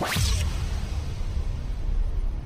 you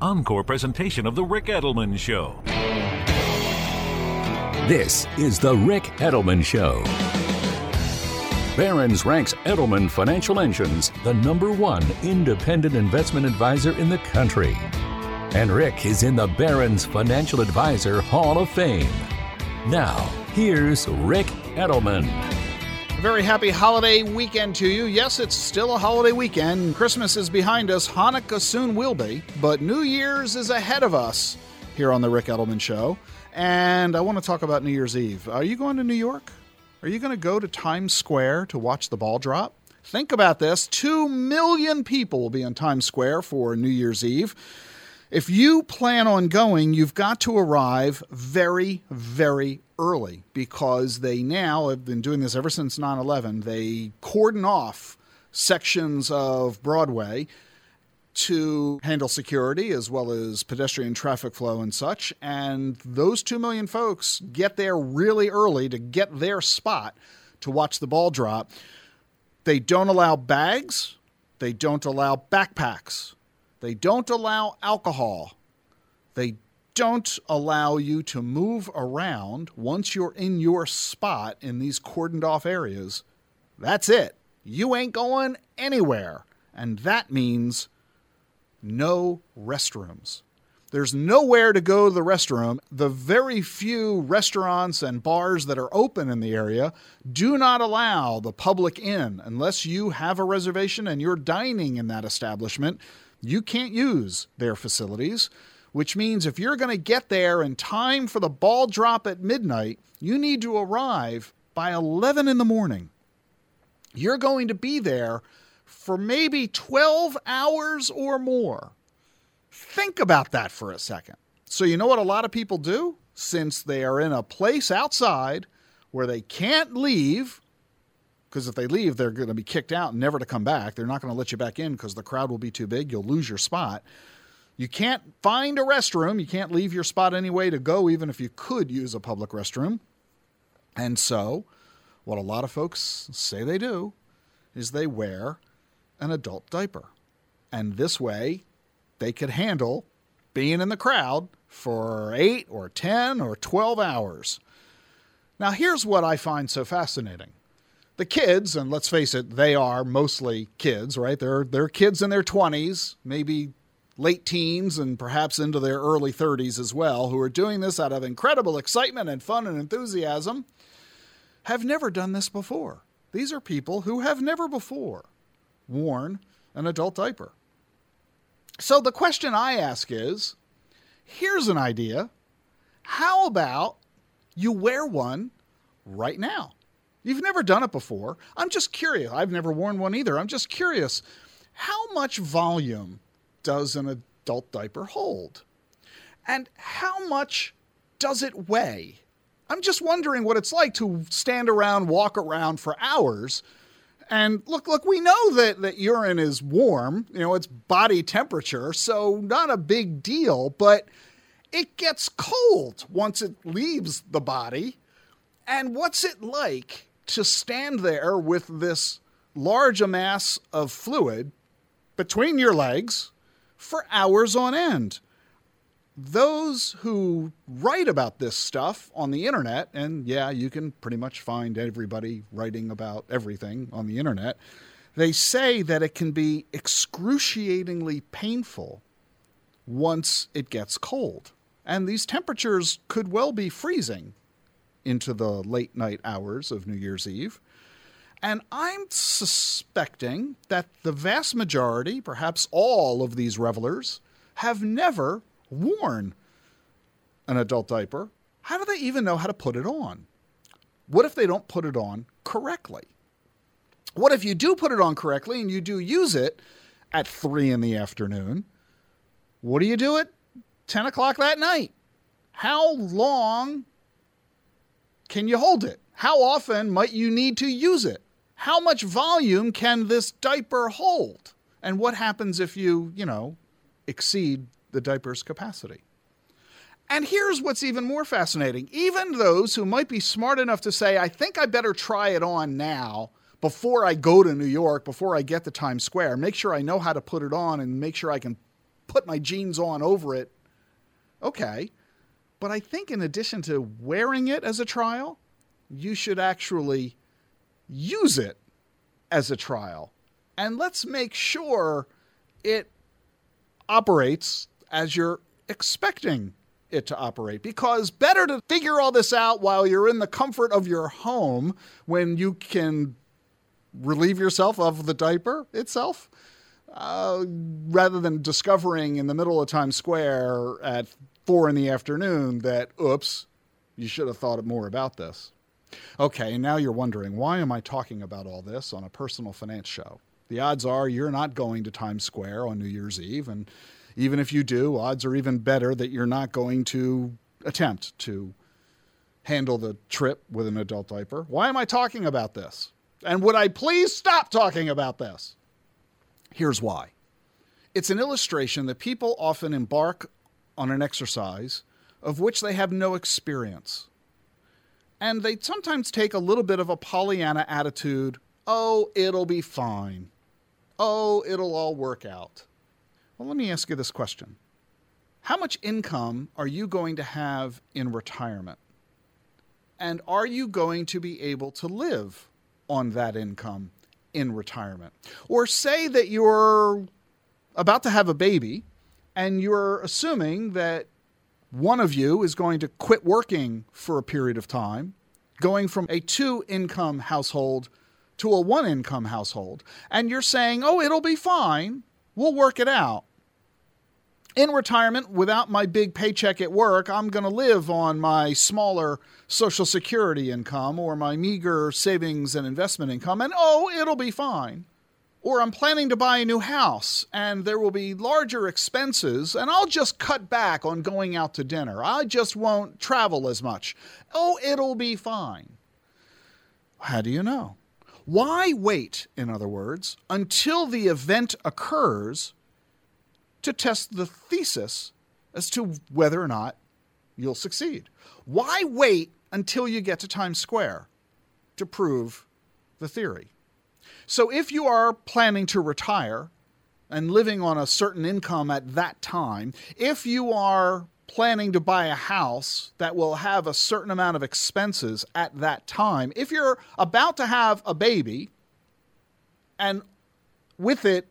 encore presentation of The Ric Edelman Show. This is The Ric Edelman Show. Barron's ranks Edelman Financial Engines the number one independent investment advisor in the country. And Ric is in the Barron's Financial Advisor Hall of Fame. Now, here's Ric Edelman. A very happy holiday weekend to you. Yes, it's still a holiday weekend. Christmas is behind us. Hanukkah soon will be, but New Year's is ahead of us here on The Ric Edelman Show. And I want to talk about New Year's Eve. Are you going to New York? Are you going to go to Times Square to watch the ball drop? Think about this 2 million people will be in Times Square for New Year's Eve. If you plan on going, you've got to arrive very, very early because they now have been doing this ever since 9 11. They cordon off sections of Broadway to handle security as well as pedestrian traffic flow and such. And those 2 million folks get there really early to get their spot to watch the ball drop. They don't allow bags, they don't allow backpacks, they don't allow alcohol. They don't allow you to move around once you're in your spot in these cordoned off areas. That's it. You ain't going anywhere. And that means no restrooms. There's nowhere to go to the restroom. The very few restaurants and bars that are open in the area do not allow the public in unless you have a reservation and you're dining in that establishment. You can't use their facilities, which means if you're going to get there in time for the ball drop at midnight, you need to arrive by 11 in the morning. You're going to be there for maybe 12 hours or more. Think about that for a second. So, you know what a lot of people do? Since they are in a place outside where they can't leave, because if they leave, they're going to be kicked out and never to come back. They're not going to let you back in because the crowd will be too big. You'll lose your spot. You can't find a restroom. You can't leave your spot anyway to go, even if you could use a public restroom. And so, what a lot of folks say they do is they wear an adult diaper. And this way, they could handle being in the crowd for eight or 10 or 12 hours. Now, here's what I find so fascinating. The kids, and let's face it, they are mostly kids, right? They're, they're kids in their 20s, maybe late teens, and perhaps into their early 30s as well, who are doing this out of incredible excitement and fun and enthusiasm, have never done this before. These are people who have never before worn an adult diaper. So the question I ask is here's an idea. How about you wear one right now? You've never done it before. I'm just curious. I've never worn one either. I'm just curious. How much volume does an adult diaper hold? And how much does it weigh? I'm just wondering what it's like to stand around, walk around for hours and look, look, we know that, that urine is warm, you know, it's body temperature, so not a big deal, but it gets cold once it leaves the body. And what's it like to stand there with this large amass of fluid between your legs for hours on end? those who write about this stuff on the internet, and yeah, you can pretty much find everybody writing about everything on the internet, They say that it can be excruciatingly painful once it gets cold. And these temperatures could well be freezing into the late night hours of New Year's Eve. And I'm suspecting that the vast majority, perhaps all of these revelers, have never worn an adult diaper. How do they even know how to put it on? What if they don't put it on correctly? What if you do put it on correctly and you do use it at three in the afternoon? What do you do at 10 o'clock that night? How long can you hold it? How often might you need to use it? How much volume can this diaper hold? And what happens if you, you know, exceed the diaper's capacity? And here's what's even more fascinating. Even those who might be smart enough to say, I think I better try it on now before I go to New York, before I get to Times Square, make sure I know how to put it on and make sure I can put my jeans on over it. Okay. But I think in addition to wearing it as a trial, you should actually use it as a trial. And let's make sure it operates as you're expecting it to operate because better to figure all this out while you're in the comfort of your home when you can relieve yourself of the diaper itself uh, rather than discovering in the middle of Times Square at four in the afternoon that, oops, you should have thought more about this. Okay, and now you're wondering, why am I talking about all this on a personal finance show? The odds are you're not going to Times Square on New Year's Eve, and even if you do, odds are even better that you're not going to attempt to handle the trip with an adult diaper. Why am I talking about this? And would I please stop talking about this? Here's why it's an illustration that people often embark on an exercise of which they have no experience. And they sometimes take a little bit of a Pollyanna attitude oh, it'll be fine. Oh, it'll all work out. Well, let me ask you this question How much income are you going to have in retirement? And are you going to be able to live on that income in retirement. Or say that you're about to have a baby and you're assuming that one of you is going to quit working for a period of time, going from a two income household to a one income household, and you're saying, oh, it'll be fine, we'll work it out. In retirement, without my big paycheck at work, I'm going to live on my smaller Social Security income or my meager savings and investment income, and oh, it'll be fine. Or I'm planning to buy a new house and there will be larger expenses, and I'll just cut back on going out to dinner. I just won't travel as much. Oh, it'll be fine. How do you know? Why wait, in other words, until the event occurs to test the thesis as to whether or not you'll succeed. Why wait until you get to Times Square to prove the theory? So, if you are planning to retire and living on a certain income at that time, if you are planning to buy a house that will have a certain amount of expenses at that time, if you're about to have a baby and with it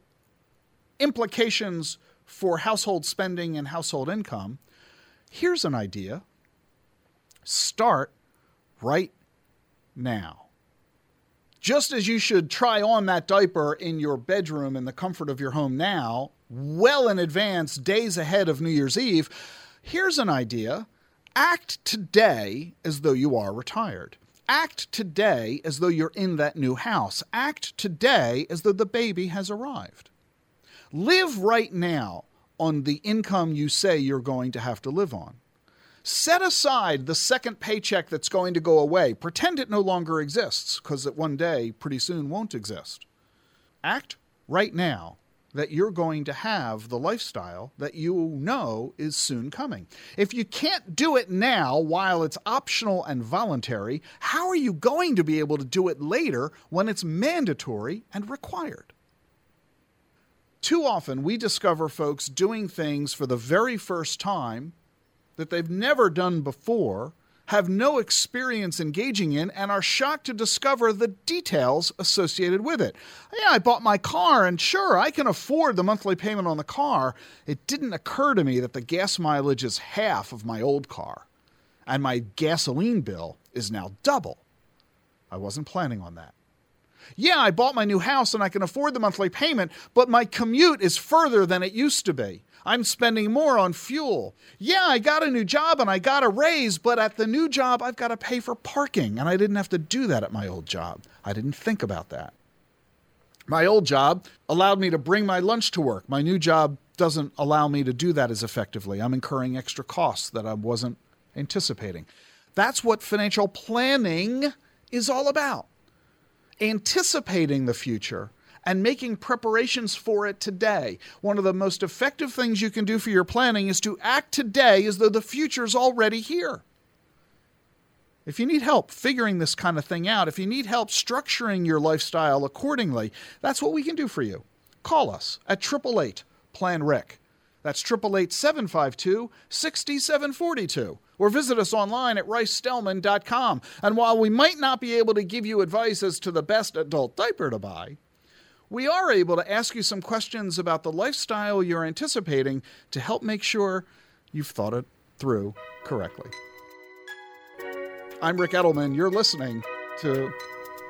implications for household spending and household income, here's an idea start right now. Just as you should try on that diaper in your bedroom in the comfort of your home now, well in advance, days ahead of New Year's Eve, here's an idea. Act today as though you are retired. Act today as though you're in that new house. Act today as though the baby has arrived. Live right now on the income you say you're going to have to live on. Set aside the second paycheck that's going to go away. Pretend it no longer exists, because it one day, pretty soon, won't exist. Act right now that you're going to have the lifestyle that you know is soon coming. If you can't do it now while it's optional and voluntary, how are you going to be able to do it later when it's mandatory and required? Too often, we discover folks doing things for the very first time that they've never done before, have no experience engaging in and are shocked to discover the details associated with it. Yeah, I bought my car and sure, I can afford the monthly payment on the car. It didn't occur to me that the gas mileage is half of my old car and my gasoline bill is now double. I wasn't planning on that. Yeah, I bought my new house and I can afford the monthly payment, but my commute is further than it used to be. I'm spending more on fuel. Yeah, I got a new job and I got a raise, but at the new job, I've got to pay for parking, and I didn't have to do that at my old job. I didn't think about that. My old job allowed me to bring my lunch to work. My new job doesn't allow me to do that as effectively. I'm incurring extra costs that I wasn't anticipating. That's what financial planning is all about anticipating the future and making preparations for it today. One of the most effective things you can do for your planning is to act today as though the future is already here. If you need help figuring this kind of thing out, if you need help structuring your lifestyle accordingly, that's what we can do for you. Call us at 888 Plan Ric. That's 888 752 6742 or visit us online at ricedelman.com. And while we might not be able to give you advice as to the best adult diaper to buy, we are able to ask you some questions about the lifestyle you're anticipating to help make sure you've thought it through correctly. I'm Ric Edelman. You're listening to,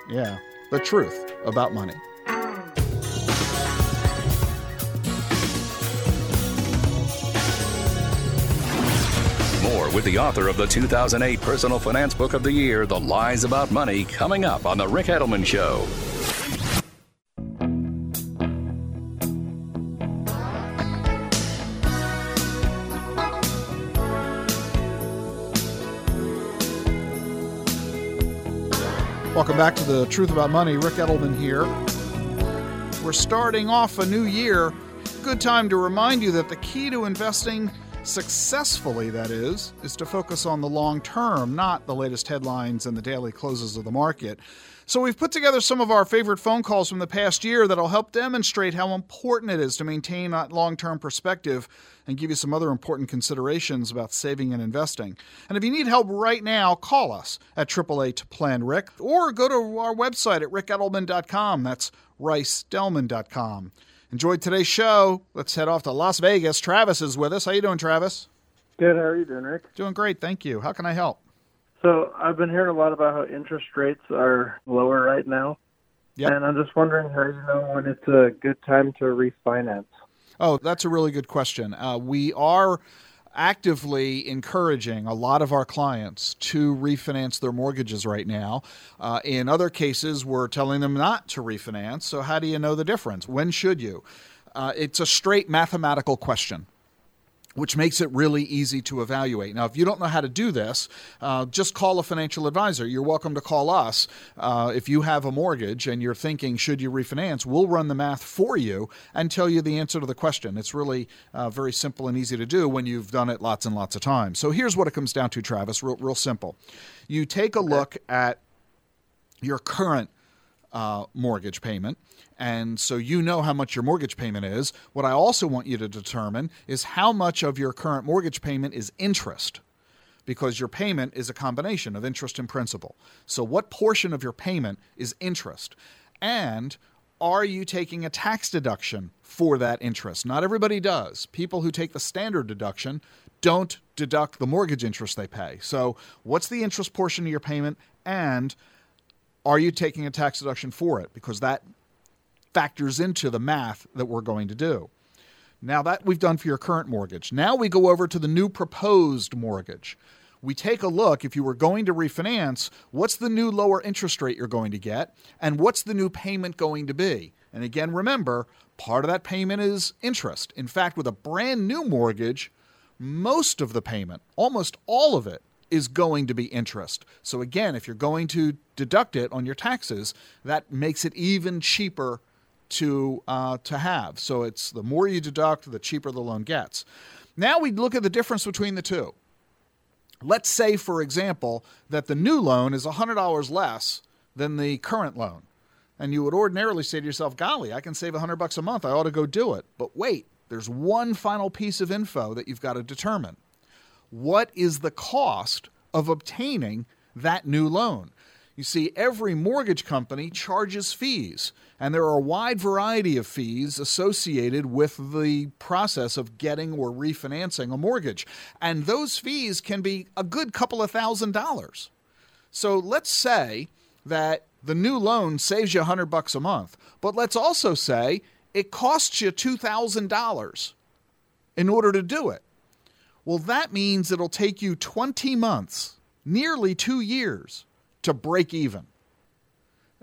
yeah, the truth about money. More with the author of the 2008 Personal Finance Book of the Year, The Lies About Money, coming up on The Ric Edelman Show. Welcome back to the Truth About Money. Ric Edelman here. We're starting off a new year. Good time to remind you that the key to investing successfully, that is, is to focus on the long term, not the latest headlines and the daily closes of the market. So, we've put together some of our favorite phone calls from the past year that'll help demonstrate how important it is to maintain that long term perspective and give you some other important considerations about saving and investing. And if you need help right now, call us at 888 Plan Ric or go to our website at ricedelman.com. That's ricedelman.com. Enjoyed today's show. Let's head off to Las Vegas. Travis is with us. How you doing, Travis? Good. How are you doing, Ric? Doing great, thank you. How can I help? So I've been hearing a lot about how interest rates are lower right now. Yep. And I'm just wondering how you know when it's a good time to refinance. Oh, that's a really good question. Uh, we are actively encouraging a lot of our clients to refinance their mortgages right now. Uh, in other cases, we're telling them not to refinance. So, how do you know the difference? When should you? Uh, it's a straight mathematical question which makes it really easy to evaluate. Now, if you don't know how to do this, uh, just call a financial advisor. You're welcome to call us. Uh, if you have a mortgage and you're thinking, should you refinance, we'll run the math for you and tell you the answer to the question. It's really uh, very simple and easy to do when you've done it lots and lots of times. So here's what it comes down to, Travis, real, real simple. You take a look at your current uh, mortgage payment. And so you know how much your mortgage payment is. What I also want you to determine is how much of your current mortgage payment is interest, because your payment is a combination of interest and principal. So, what portion of your payment is interest? And are you taking a tax deduction for that interest? Not everybody does. People who take the standard deduction don't deduct the mortgage interest they pay. So, what's the interest portion of your payment? And are you taking a tax deduction for it? Because that factors into the math that we're going to do. Now, that we've done for your current mortgage. Now we go over to the new proposed mortgage. We take a look, if you were going to refinance, what's the new lower interest rate you're going to get, and what's the new payment going to be? And again, remember, part of that payment is interest. In fact, with a brand new mortgage, most of the payment, almost all of it, is going to be interest. So again, if you're going to deduct it on your taxes, that makes it even cheaper to uh, to have. So it's the more you deduct, the cheaper the loan gets. Now we look at the difference between the two. Let's say, for example, that the new loan is $100 less than the current loan. And you would ordinarily say to yourself, golly, I can save 100 bucks a month. I ought to go do it. But wait, there's one final piece of info that you've got to determine. What is the cost of obtaining that new loan. You see, every mortgage company charges fees, and there are a wide variety of fees associated with the process of getting or refinancing a mortgage. And those fees can be a good couple of thousand dollars. So let's say that the new loan saves you 100 bucks a month, but let's also say it costs you $2,000 in order to do it. Well, that means it'll take you 20 months, nearly two years, to break even.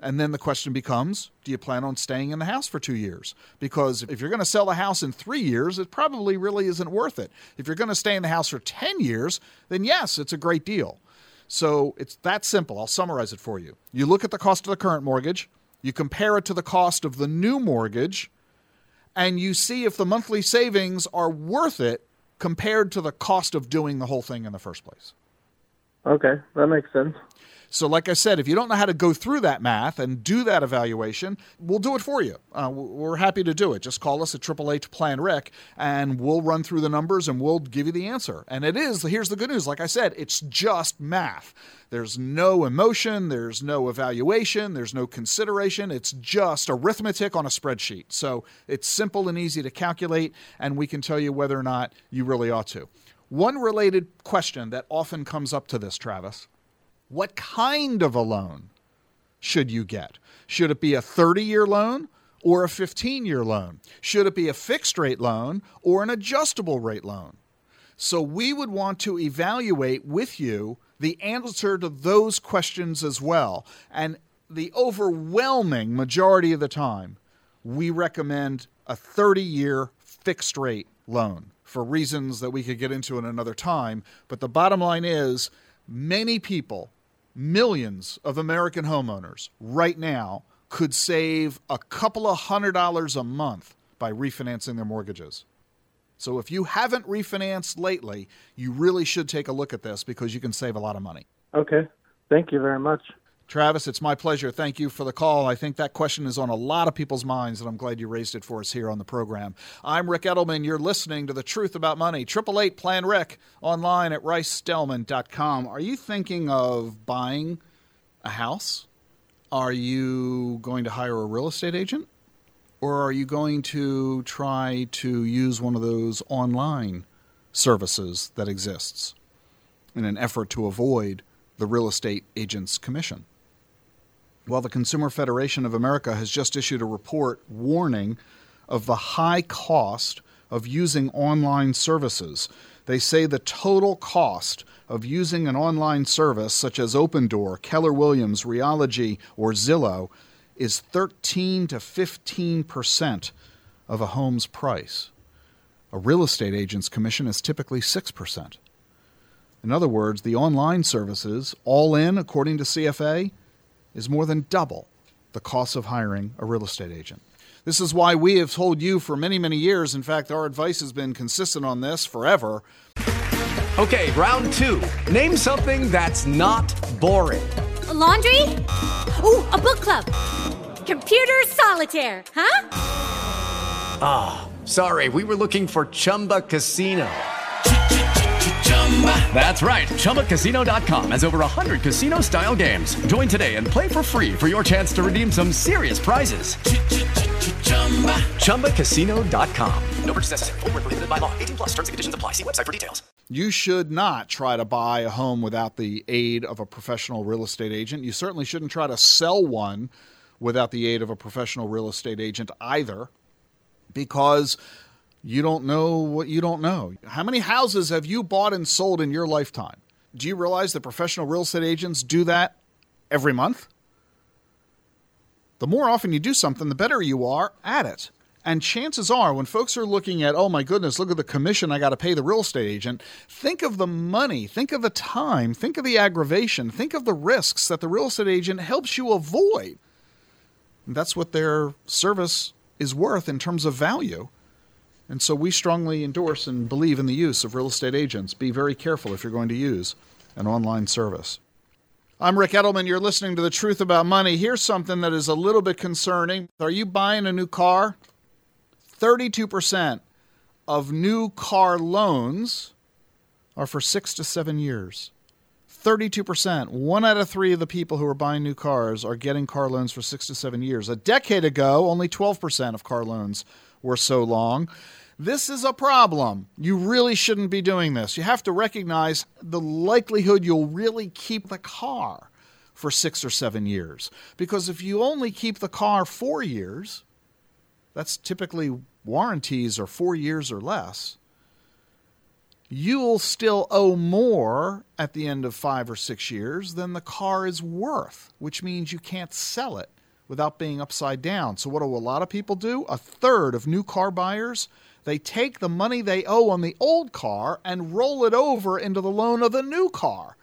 And then the question becomes do you plan on staying in the house for two years? Because if you're going to sell the house in three years, it probably really isn't worth it. If you're going to stay in the house for 10 years, then yes, it's a great deal. So it's that simple. I'll summarize it for you. You look at the cost of the current mortgage, you compare it to the cost of the new mortgage, and you see if the monthly savings are worth it compared to the cost of doing the whole thing in the first place. Okay, that makes sense. So, like I said, if you don't know how to go through that math and do that evaluation, we'll do it for you. Uh, we're happy to do it. Just call us at Triple H Plan Ric, and we'll run through the numbers and we'll give you the answer. And it is here's the good news. Like I said, it's just math. There's no emotion, there's no evaluation, there's no consideration. It's just arithmetic on a spreadsheet. So it's simple and easy to calculate, and we can tell you whether or not you really ought to. One related question that often comes up to this, Travis what kind of a loan should you get? Should it be a 30 year loan or a 15 year loan? Should it be a fixed rate loan or an adjustable rate loan? So we would want to evaluate with you the answer to those questions as well. And the overwhelming majority of the time, we recommend a 30 year fixed rate loan for reasons that we could get into in another time. But the bottom line is many people millions of American homeowners right now could save a couple of hundred dollars a month by refinancing their mortgages. So if you haven't refinanced lately, you really should take a look at this because you can save a lot of money. Okay. Thank you very much. Travis, it's my pleasure. Thank you for the call. I think that question is on a lot of people's minds, and I'm glad you raised it for us here on the program. I'm Ric Edelman. You're listening to The Truth About Money. Triple Eight Plan Ric online at ricedelman.com. Are you thinking of buying a house? Are you going to hire a real estate agent? Or are you going to try to use one of those online services that exists in an effort to avoid the real estate agent's commission? Well, the Consumer Federation of America has just issued a report warning of the high cost of using online services. They say the total cost of using an online service such as Opendoor, Keller Williams, Realogy, or Zillow is 13 to 15 percent of a home's price. A real estate agent's commission is typically 6 percent. In other words, the online services, all in, according to CFA, is more than double the cost of hiring a real estate agent. This is why we have told you for many, many years. In fact, our advice has been consistent on this forever. Okay, round two. Name something that's not boring. A laundry? Ooh, a book club. Computer solitaire, huh? Ah, oh, sorry, we were looking for Chumba Casino. That's right. ChumbaCasino.com has over 100 casino style games. Join today and play for free for your chance to redeem some serious prizes. ChumbaCasino.com. No purchase necessary. Full prohibited by law. 18 plus terms and conditions apply. See website for details. You should not try to buy a home without the aid of a professional real estate agent. You certainly shouldn't try to sell one without the aid of a professional real estate agent either, because you don't know what you don't know. How many houses have you bought and sold in your lifetime? Do you realize that professional real estate agents do that every month? The more often you do something, the better you are at it. And chances are, when folks are looking at, oh my goodness, look at the commission I got to pay the real estate agent, think of the money, think of the time, think of the aggravation, think of the risks that the real estate agent helps you avoid. And that's what their service is worth in terms of value. And so we strongly endorse and believe in the use of real estate agents. Be very careful if you're going to use an online service. I'm Ric Edelman. You're listening to The Truth About Money. Here's something that is a little bit concerning. Are you buying a new car? 32% of new car loans are for six to seven years. 32%, one out of three of the people who are buying new cars are getting car loans for six to seven years. A decade ago, only 12% of car loans were so long. This is a problem. You really shouldn't be doing this. You have to recognize the likelihood you'll really keep the car for six or seven years. Because if you only keep the car four years, that's typically warranties are four years or less, you'll still owe more at the end of five or six years than the car is worth, which means you can't sell it without being upside down. So, what do a lot of people do? A third of new car buyers they take the money they owe on the old car and roll it over into the loan of the new car,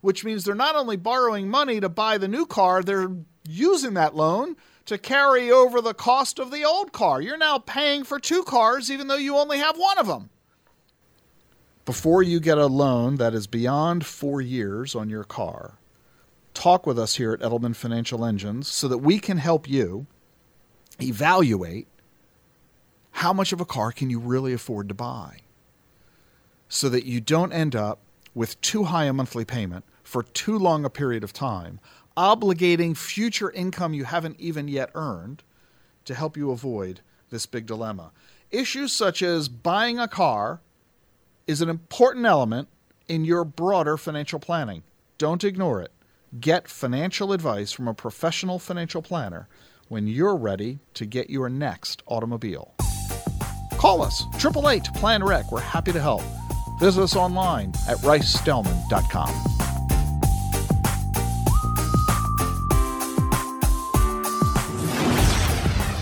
which means they're not only borrowing money to buy the new car, they're using that loan to carry over the cost of the old car. You're now paying for two cars even though you only have one of them. Before you get a loan that is beyond four years on your car, talk with us here at Edelman Financial Engines so that we can help you evaluate how much of a car can you really afford to buy so that you don't end up with too high a monthly payment for too long a period of time, obligating future income you haven't even yet earned to help you avoid this big dilemma. Issues such as buying a car is an important element in your broader financial planning. Don't ignore it. Get financial advice from a professional financial planner when you're ready to get your next automobile. Call us, 888 Plan Ric. We're happy to help. Visit us online at ricedelman.com.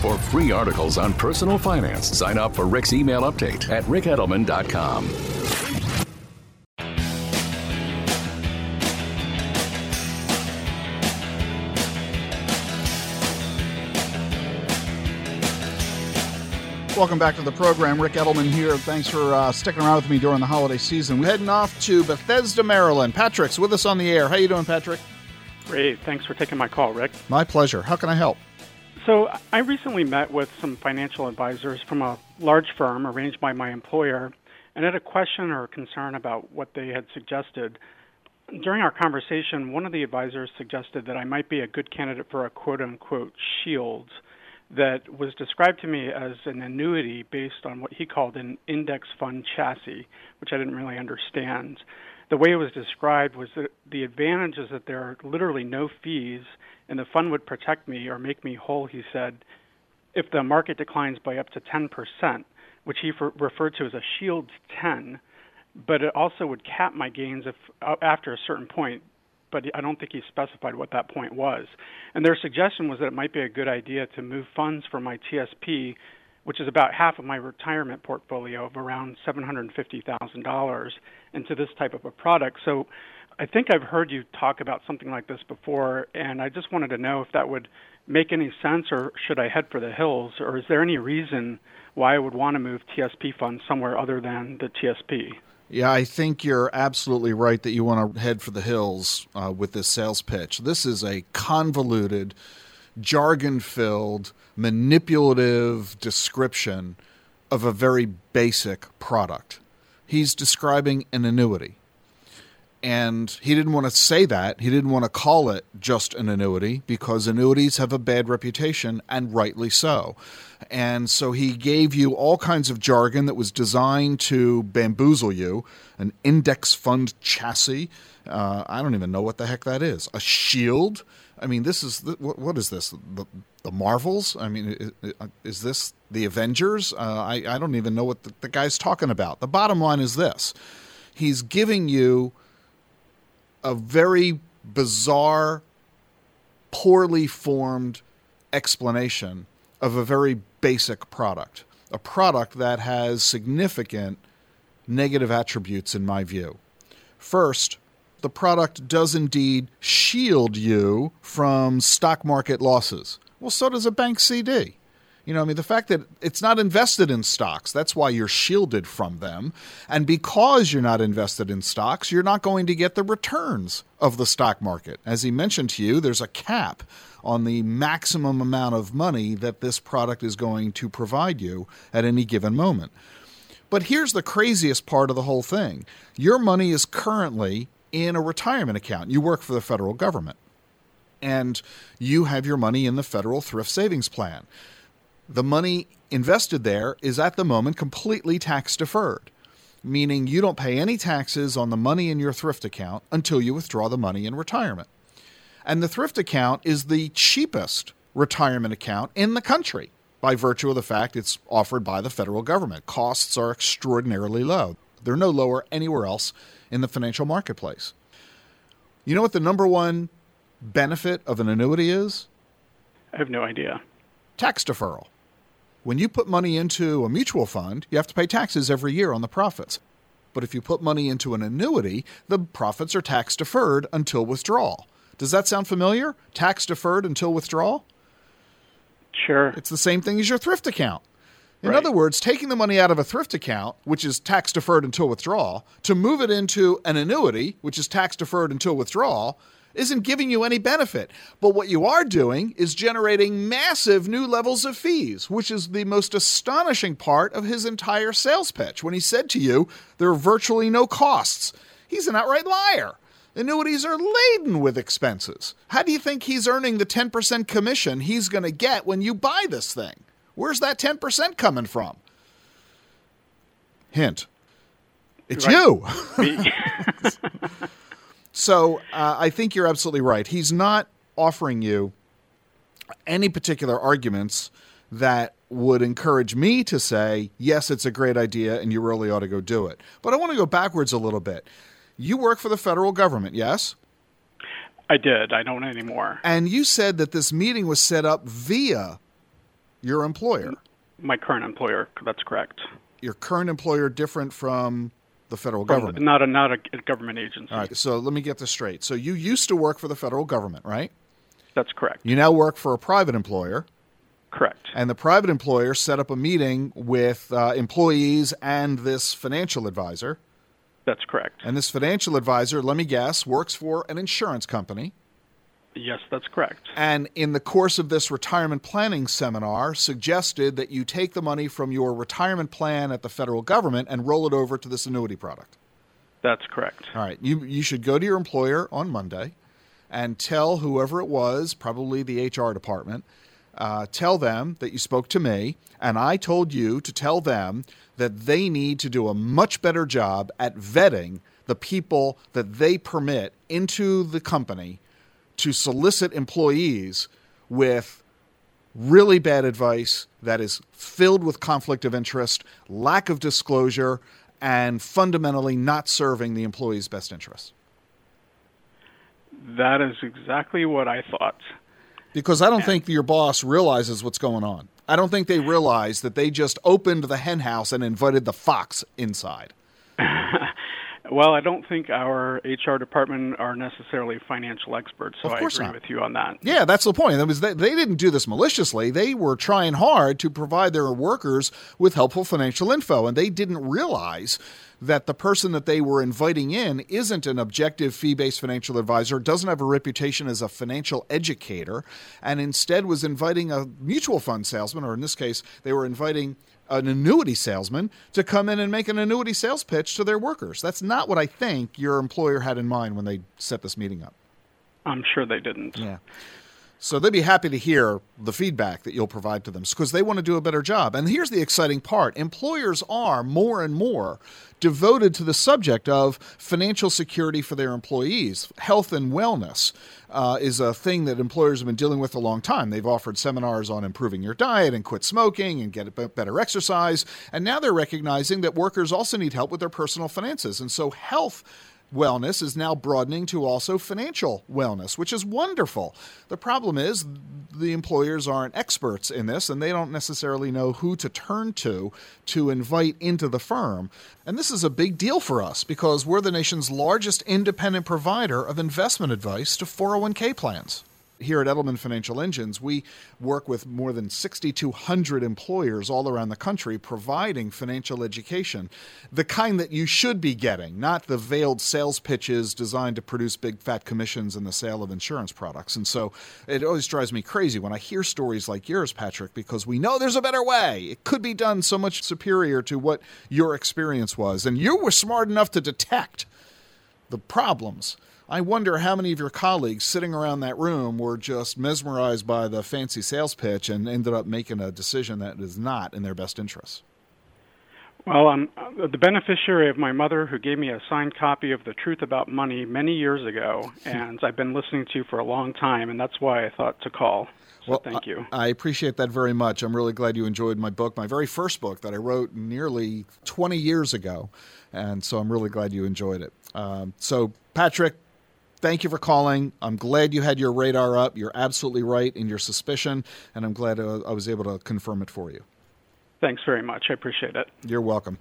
For free articles on personal finance, sign up for Ric's email update at ricedelman.com. Welcome back to the program. Ric Edelman here. Thanks for uh, sticking around with me during the holiday season. We're heading off to Bethesda, Maryland. Patrick's with us on the air. How you doing, Patrick? Great. Thanks for taking my call, Ric. My pleasure. How can I help? So I recently met with some financial advisors from a large firm arranged by my employer and had a question or a concern about what they had suggested. During our conversation, one of the advisors suggested that I might be a good candidate for a quote unquote shield that was described to me as an annuity based on what he called an index fund chassis, which I didn't really understand. The way it was described was that the advantage is that there are literally no fees, and the fund would protect me or make me whole, he said, if the market declines by up to 10%, which he referred to as a shield 10, but it also would cap my gains if uh, after a certain point but I don't think he specified what that point was. And their suggestion was that it might be a good idea to move funds from my TSP, which is about half of my retirement portfolio of around $750,000, into this type of a product. So I think I've heard you talk about something like this before, and I just wanted to know if that would make any sense, or should I head for the hills, or is there any reason why I would want to move TSP funds somewhere other than the TSP? Yeah, I think you're absolutely right that you want to head for the hills uh, with this sales pitch. This is a convoluted, jargon filled, manipulative description of a very basic product. He's describing an annuity. And he didn't want to say that. He didn't want to call it just an annuity because annuities have a bad reputation, and rightly so. And so he gave you all kinds of jargon that was designed to bamboozle you an index fund chassis. Uh, I don't even know what the heck that is. A shield. I mean, this is what, is this? The, the Marvels? I mean, is, is this the Avengers? Uh, I, I don't even know what the, the guy's talking about. The bottom line is this he's giving you a very bizarre, poorly formed explanation of a very basic product, a product that has significant negative attributes in my view. First, the product does indeed shield you from stock market losses. Well, so does a bank CD. You know, I mean, the fact that it's not invested in stocks, that's why you're shielded from them. And because you're not invested in stocks, you're not going to get the returns of the stock market. As he mentioned to you, there's a cap on the maximum amount of money that this product is going to provide you at any given moment. But here's the craziest part of the whole thing your money is currently in a retirement account. You work for the federal government and you have your money in the federal thrift savings plan. The money invested there is at the moment completely tax deferred, meaning you don't pay any taxes on the money in your thrift account until you withdraw the money in retirement. And the thrift account is the cheapest retirement account in the country by virtue of the fact it's offered by the federal government. Costs are extraordinarily low. They're no lower anywhere else in the financial marketplace. You know what the number one benefit of an annuity is? I have no idea. Tax deferral. When you put money into a mutual fund, you have to pay taxes every year on the profits. But if you put money into an annuity, the profits are tax deferred until withdrawal. Does that sound familiar? Tax deferred until withdrawal? Sure. It's the same thing as your thrift account. In Right. other words, taking the money out of a thrift account, which is tax deferred until withdrawal, to move it into an annuity, which is tax deferred until withdrawal, isn't giving you any benefit. But what you are doing is generating massive new levels of fees, which is the most astonishing part of his entire sales pitch when he said to you, there are virtually no costs. He's an outright liar. Annuities are laden with expenses. How do you think he's earning the 10% commission he's going to get when you buy this thing? Where's that 10% coming from? Hint. It's Right. you. So uh, I think you're absolutely right. He's not offering you any particular arguments that would encourage me to say, yes, it's a great idea and you really ought to go do it. But I want to go backwards a little bit. You work for the federal government, yes? I did. I don't anymore. And you said that this meeting was set up via your employer. My current employer. That's correct. Your current employer different from the federal From- government. Not a not a government agency. All right, so let me get this straight. So you used to work for the federal government, right? That's correct. You now work for a private employer. Correct. And the private employer set up a meeting with uh, employees and this financial advisor. That's correct. And this financial advisor, let me guess, works for an insurance company. Yes, that's correct. And in the course of this retirement planning seminar, suggested that you take the money from your retirement plan at the federal government and roll it over to this annuity product. That's correct. All right. You, you should go to your employer on Monday and tell whoever it was, probably the HR department, uh, tell them that you spoke to me and I told you to tell them that they need to do a much better job at vetting the people that they permit into the company to solicit employees with really bad advice that is filled with conflict of interest, lack of disclosure, and fundamentally not serving the employee's best interests. That is exactly what I thought. Because I don't think your boss realizes what's going on. I don't think they realize that they just opened the hen house and invited the fox inside. Well, I don't think our HR department are necessarily financial experts, so Of I course agree not. with you on that. Yeah, that's the point. That was they, they didn't do this maliciously. They were trying hard to provide their workers with helpful financial info, and they didn't realize that the person that they were inviting in isn't an objective fee-based financial advisor, doesn't have a reputation as a financial educator, and instead was inviting a mutual fund salesman, or in this case, they were inviting an annuity salesman to come in and make an annuity sales pitch to their workers. That's not what I think your employer had in mind when they set this meeting up. I'm sure they didn't. Yeah. So they'd be happy to hear the feedback that you'll provide to them because they want to do a better job. And here's the exciting part employers are more and more devoted to the subject of financial security for their employees. Health and wellness uh, is a thing that employers have been dealing with a long time. They've offered seminars on improving your diet and quit smoking and get better exercise. And now they're recognizing that workers also need help with their personal finances. And so health wellness is now broadening to also financial wellness, which is wonderful. The problem is the employers aren't experts in this and they don't necessarily know who to turn to to invite into the firm. And this is a big deal for us because we're the nation's largest independent provider of investment advice to 401k plans here at Edelman Financial Engines, we work with more than 6,200 employers all around the country providing financial education, the kind that you should be getting, not the veiled sales pitches designed to produce big fat commissions in the sale of insurance products. And so it always drives me crazy when I hear stories like yours, Patrick, because we know there's a better way. It could be done so much superior to what your experience was. And you were smart enough to detect the problems. I wonder how many of your colleagues sitting around that room were just mesmerized by the fancy sales pitch and ended up making a decision that is not in their best interest. Well, I'm uh, the beneficiary of my mother, who gave me a signed copy of The Truth About Money many years ago, and I've been listening to you for a long time, and that's why I thought to call. So well, thank you. I, I appreciate that very much. I'm really glad you enjoyed my book, my very first book that I wrote nearly 20 years ago, and so I'm really glad you enjoyed it. Um, so, Patrick, thank you for calling. I'm glad you had your radar up. You're absolutely right in your suspicion, and I'm glad uh, I was able to confirm it for you. Thanks very much. I appreciate it. You're welcome.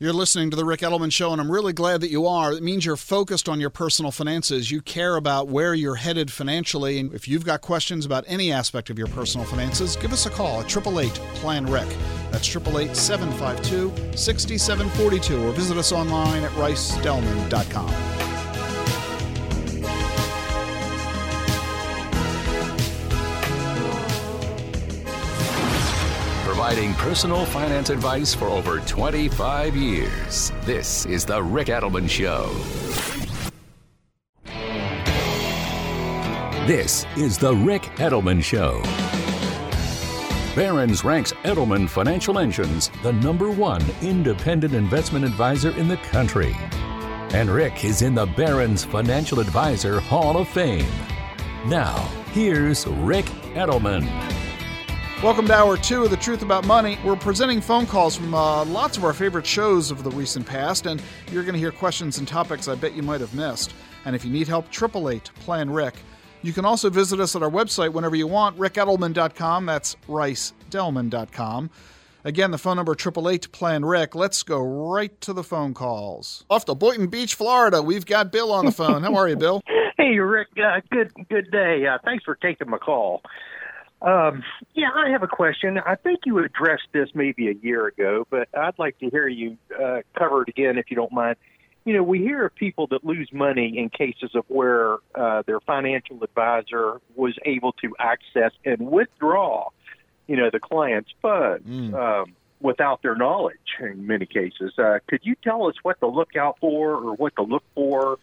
You're listening to The Ric Edelman Show, and I'm really glad that you are. It means you're focused on your personal finances. You care about where you're headed financially. And if you've got questions about any aspect of your personal finances, give us a call at 888 Plan Ric. That's 888 752 6742, or visit us online at ricedelman.com. providing personal finance advice for over 25 years. This is The Ric Edelman Show. This is The Ric Edelman Show. Barron's ranks Edelman Financial Engines the number one independent investment advisor in the country. And Ric is in the Barron's Financial Advisor Hall of Fame. Now, here's Ric Edelman. Welcome to hour two of The Truth About Money. We're presenting phone calls from uh, lots of our favorite shows of the recent past, and you're going to hear questions and topics I bet you might have missed. And if you need help, 888 Plan Ric. You can also visit us at our website whenever you want, ricedelman.com. That's ricedelman.com. Again, the phone number 888 Plan Ric. Let's go right to the phone calls. Off to Boynton Beach, Florida, we've got Bill on the phone. How are you, Bill? Hey, Ric. Uh, good good day. Uh, thanks for taking my call. Um, yeah, I have a question. I think you addressed this maybe a year ago, but I'd like to hear you uh, cover it again if you don't mind. You know, we hear of people that lose money in cases of where uh, their financial advisor was able to access and withdraw, you know, the client's funds mm. um, without their knowledge in many cases. Uh, could you tell us what to look out for or what to look for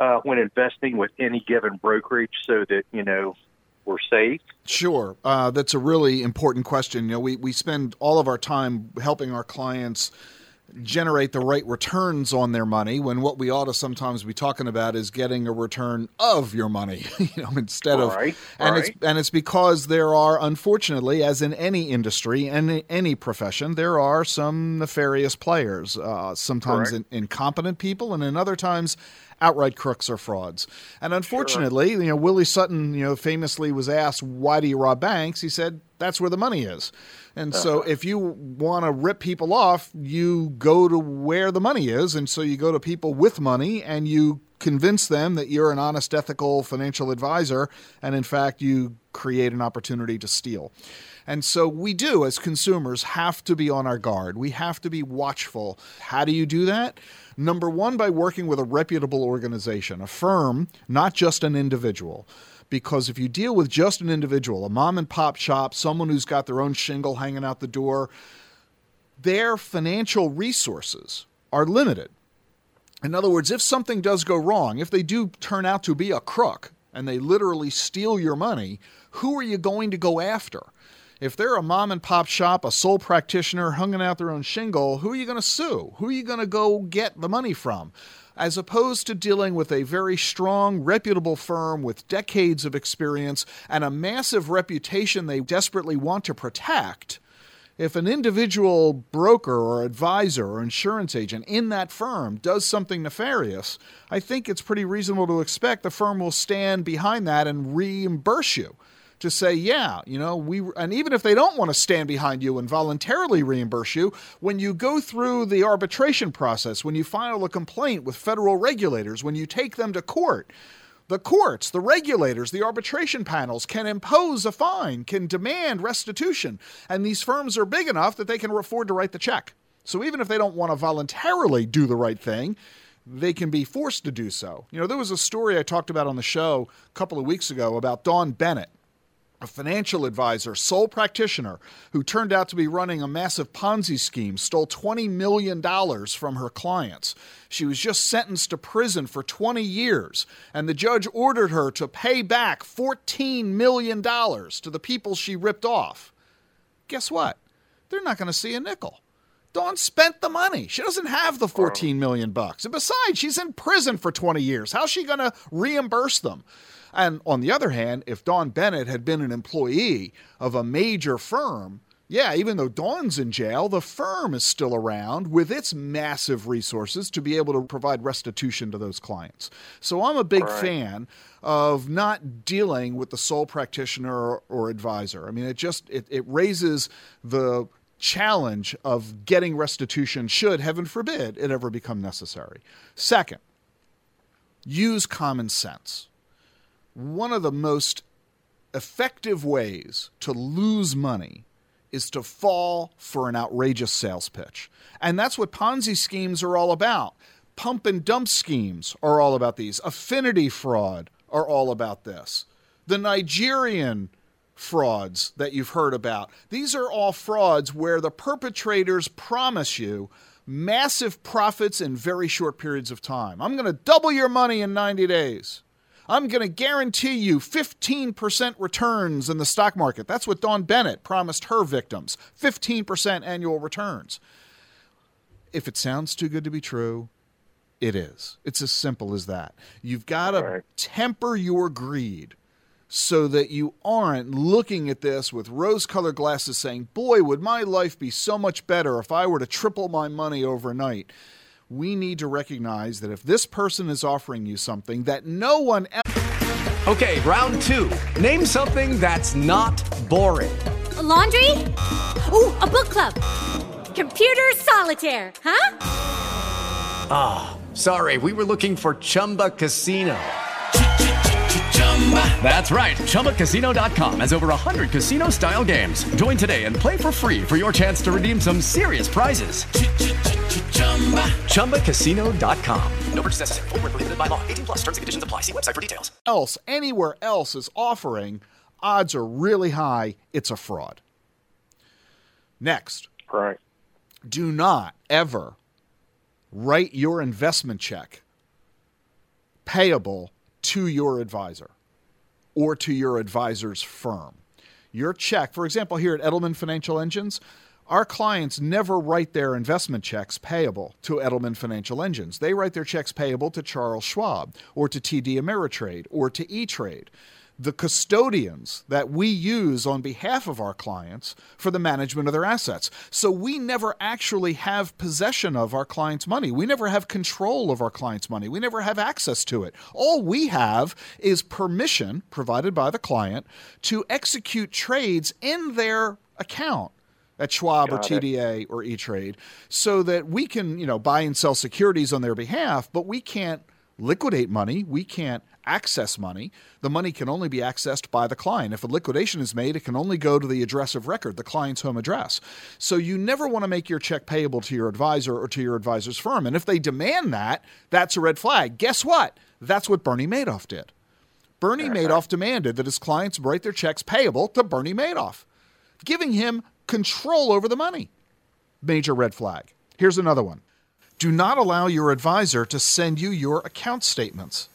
uh, when investing with any given brokerage so that, you know, we're safe? Sure. Uh, that's a really important question. You know, we, we spend all of our time helping our clients generate the right returns on their money when what we ought to sometimes be talking about is getting a return of your money you know instead all of right, and right. it's and it's because there are unfortunately as in any industry and any profession there are some nefarious players uh, sometimes in, incompetent people and in other times outright crooks or frauds. And unfortunately, sure. you know, Willie Sutton, you know, famously was asked, "Why do you rob banks?" He said, "That's where the money is." And uh-huh. so, if you want to rip people off, you go to where the money is, and so you go to people with money, and you convince them that you're an honest, ethical financial advisor, and in fact, you create an opportunity to steal. And so we do, as consumers, have to be on our guard. We have to be watchful. How do you do that? Number one, by working with a reputable organization, a firm, not just an individual because if you deal with just an individual, a mom and pop shop, someone who's got their own shingle hanging out the door, their financial resources are limited. In other words, if something does go wrong, if they do turn out to be a crook and they literally steal your money, who are you going to go after? If they're a mom and pop shop, a sole practitioner hanging out their own shingle, who are you going to sue? Who are you going to go get the money from? As opposed to dealing with a very strong, reputable firm with decades of experience and a massive reputation they desperately want to protect. If an individual broker or advisor or insurance agent in that firm does something nefarious, I think it's pretty reasonable to expect the firm will stand behind that and reimburse you to say, yeah, you know, we, and even if they don't want to stand behind you and voluntarily reimburse you, when you go through the arbitration process, when you file a complaint with federal regulators, when you take them to court, the courts, the regulators, the arbitration panels can impose a fine, can demand restitution, and these firms are big enough that they can afford to write the check. So even if they don't want to voluntarily do the right thing, they can be forced to do so. You know, there was a story I talked about on the show a couple of weeks ago about Dawn Bennett a financial advisor, sole practitioner, who turned out to be running a massive Ponzi scheme, stole $20 million from her clients. She was just sentenced to prison for 20 years, and the judge ordered her to pay back $14 million to the people she ripped off. Guess what? They're not going to see a nickel. Dawn spent the money. She doesn't have the 14 million bucks. And besides, she's in prison for 20 years. How's she going to reimburse them? And on the other hand, if Dawn Bennett had been an employee of a major firm, yeah, even though Dawn's in jail, the firm is still around with its massive resources to be able to provide restitution to those clients. So I'm a big right. fan of not dealing with the sole practitioner or, or advisor. I mean, it just it, it raises the challenge of getting restitution should heaven forbid it ever become necessary. Second, use common sense one of the most effective ways to lose money is to fall for an outrageous sales pitch. And that's what Ponzi schemes are all about. Pump and dump schemes are all about these. Affinity fraud are all about this. The Nigerian frauds that you've heard about. These are all frauds where the perpetrators promise you massive profits in very short periods of time. I'm going to double your money in 90 days. I'm going to guarantee you 15% returns in the stock market. That's what Dawn Bennett promised her victims 15% annual returns. If it sounds too good to be true, it is. It's as simple as that. You've got to right. temper your greed so that you aren't looking at this with rose colored glasses saying, Boy, would my life be so much better if I were to triple my money overnight we need to recognize that if this person is offering you something that no one else. Okay, round two. Name something that's not boring. A laundry? Ooh, a book club. Computer solitaire, huh? Ah, oh, sorry, we were looking for Chumba Casino. That's right. ChumbaCasino.com has over 100 casino style games. Join today and play for free for your chance to redeem some serious prizes. Chumba. ChumbaCasino.com. No purchase necessary. Full prohibited by law. 18 plus terms and conditions apply. See website for details. Else, anywhere else is offering, odds are really high it's a fraud. Next. Right. Do not ever write your investment check payable to your advisor or to your advisor's firm. Your check, for example, here at Edelman Financial Engines, our clients never write their investment checks payable to Edelman Financial Engines. They write their checks payable to Charles Schwab or to TD Ameritrade or to E Trade, the custodians that we use on behalf of our clients for the management of their assets. So we never actually have possession of our clients' money. We never have control of our clients' money. We never have access to it. All we have is permission provided by the client to execute trades in their account at Schwab Got or TDA it. or E Trade, so that we can, you know, buy and sell securities on their behalf, but we can't liquidate money. We can't access money. The money can only be accessed by the client. If a liquidation is made, it can only go to the address of record, the client's home address. So you never want to make your check payable to your advisor or to your advisor's firm. And if they demand that, that's a red flag. Guess what? That's what Bernie Madoff did. Bernie Madoff demanded that his clients write their checks payable to Bernie Madoff, giving him control over the money. Major red flag. Here's another one. Do not allow your advisor to send you your account statements.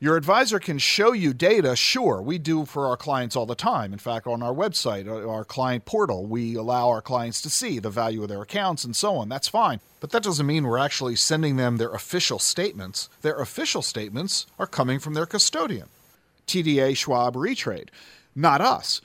Your advisor can show you data, sure, we do for our clients all the time. In fact, on our website, uh, our client portal, we allow our clients to see the value of their accounts and so on. That's fine. But that doesn't mean we're actually sending them their official statements. Their official statements are coming from their custodian, TDA, Schwab, or E Trade, not us.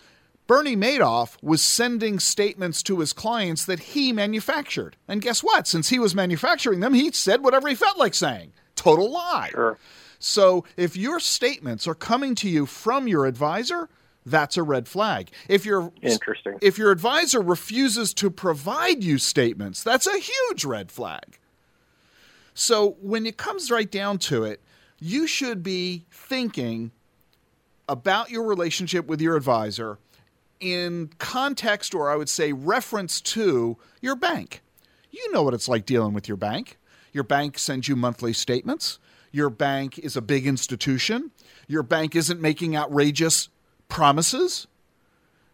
Bernie Madoff was sending statements to his clients that he manufactured. And guess what? Since he was manufacturing them, he said whatever he felt like saying. Total lie. Sure. So if your statements are coming to you from your advisor, that's a red flag. If your interesting, if your advisor refuses to provide you statements, that's a huge red flag. So when it comes right down to it, you should be thinking about your relationship with your advisor in context, or I would say reference to your bank. You know what it's like dealing with your bank. Your bank sends you monthly statements. Your bank is a big institution. Your bank isn't making outrageous promises.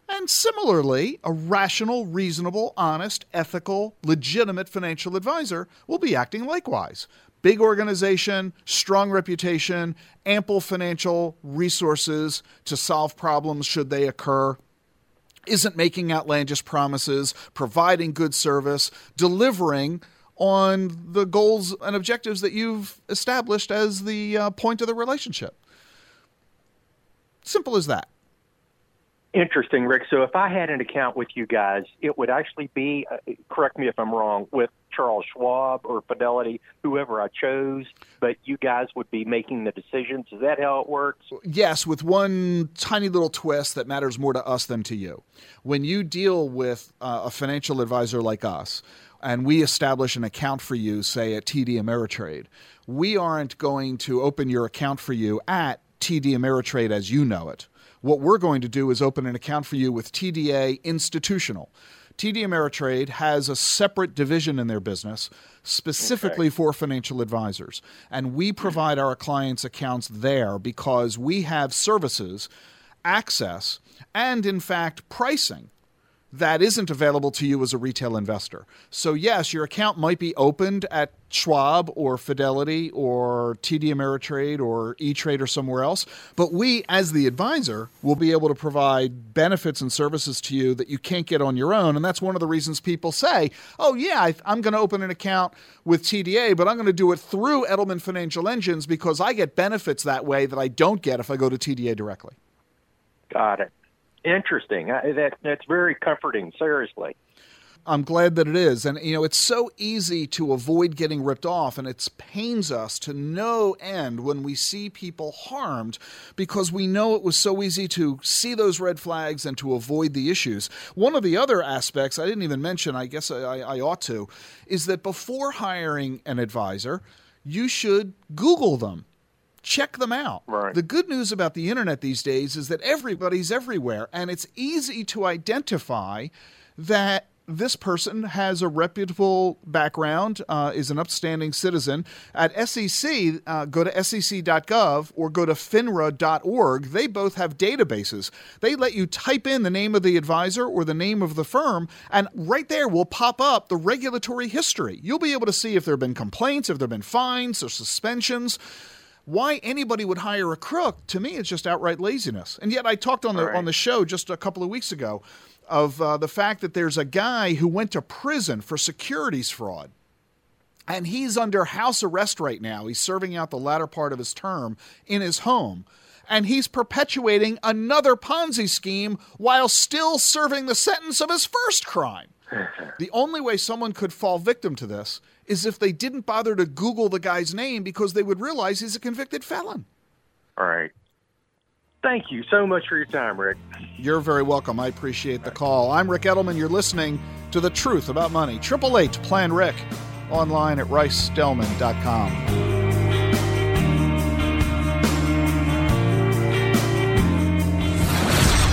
And similarly, a rational, reasonable, honest, ethical, legitimate financial advisor will be acting likewise. Big organization, strong reputation, ample financial resources to solve problems should they occur isn't making outlandish promises, providing good service, delivering on the goals and objectives that you've established as the uh, point of the relationship. Simple as that. Interesting, Ric. So if I had an account with you guys, it would actually be, uh, correct me if I'm wrong, with Charles Schwab or Fidelity, whoever I chose, but you guys would be making the decisions. Is that how it works? Yes, with one tiny little twist that matters more to us than to you. When you deal with uh, a financial advisor like us, and we establish an account for you, say at TD Ameritrade, we aren't going to open your account for you at TD Ameritrade as you know it. What we're going to do is open an account for you with TDA Institutional. TD Ameritrade has a separate division in their business specifically okay. for financial advisors. And we hmm. provide our clients accounts there because we have services, access, and in fact, pricing that isn't available to you as a retail investor. So, yes, your account might be opened at Schwab or Fidelity or TD Ameritrade or E Trade or somewhere else, but we, as the advisor, will be able to provide benefits and services to you that you can't get on your own. And that's one of the reasons people say, oh, yeah, I'm going to open an account with TDA, but I'm going to do it through Edelman Financial Engines because I get benefits that way that I don't get if I go to TDA directly. Got it. Interesting. I, that that's very comforting. Seriously. I'm glad that it is. And, you know, it's so easy to avoid getting ripped off, and it pains us to no end when we see people harmed because we know it was so easy to see those red flags and to avoid the issues. One of the other aspects I didn't even mention, I guess I, I ought to, is that before hiring an advisor, you should Google them check them out. Right. The good news about the internet these days is that everybody's everywhere, and it's easy to identify that this person has a reputable background, uh, is an upstanding citizen. At SEC, uh, go to sec.gov or go to finra.org. They both have databases. They let you type in the name of the advisor or the name of the firm, and right there will pop up the regulatory history. You'll be able to see if there have been complaints, if there have been fines or suspensions why anybody would hire a crook to me is just outright laziness. And yet I talked on the right. on the show just a couple of weeks ago of uh, the fact that there's a guy who went to prison for securities fraud. And he's under house arrest right now. He's serving out the latter part of his term in his home. And he's perpetuating another Ponzi scheme while still serving the sentence of his first crime. the only way someone could fall victim to this is if they didn't bother to Google the guy's name because they would realize he's a convicted felon. All right. Thank you so much for your time, Ric. You're very welcome. I appreciate the call. I'm Ric Edelman. You're listening to The Truth About Money. Triple Eight Plan Ric online at ricedelman.com.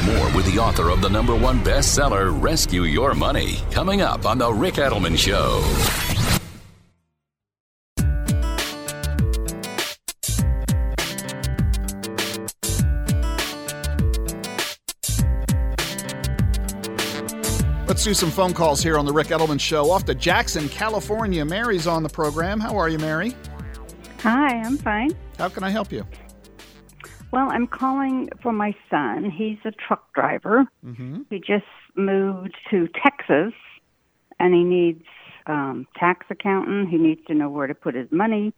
More with the author of the number one bestseller, Rescue Your Money, coming up on The Ric Edelman Show. Let's do some phone calls here on the Ric Edelman Show. Off to Jackson, California. Mary's on the program. How are you, Mary? Hi, I'm fine. How can I help you? Well, I'm calling for my son. He's a truck driver. Mm-hmm. He just moved to Texas, and he needs um, tax accountant. He needs to know where to put his money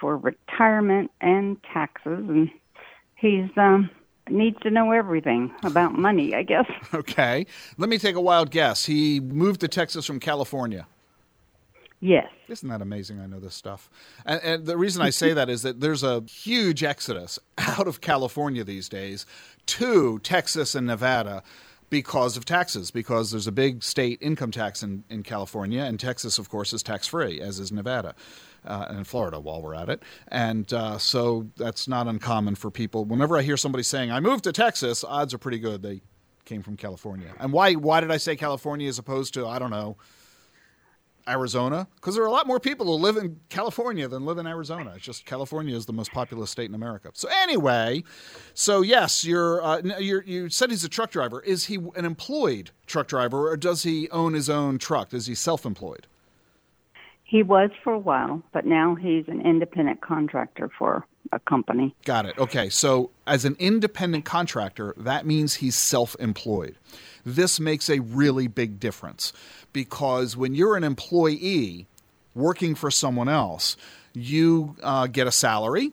for retirement and taxes, and he's um, needs to know everything about money, I guess. Okay. Let me take a wild guess. He moved to Texas from California. Yes. Isn't that amazing? I know this stuff. And, and, the reason I say that is that there's a huge exodus out of California these days to Texas and Nevada because of taxes, because there's a big state income tax in, in California, and Texas, of course, is tax free, as is Nevada uh, and Florida while we're at it. And uh, so that's not uncommon for people. Whenever I hear somebody saying, I moved to Texas, odds are pretty good they came from California. And why, why did I say California as opposed to, I don't know, Arizona because there are a lot more people who live in California than live in Arizona. It's just California is the most populous state in America. So anyway, so yes, you're, uh, you're you said he's a truck driver. Is he an employed truck driver or does he own his own truck? Is he self-employed? He was for a while, but now he's an independent contractor for a company. Got it. Okay. So, as an independent contractor, that means he's self employed. This makes a really big difference because when you're an employee working for someone else, you uh, get a salary.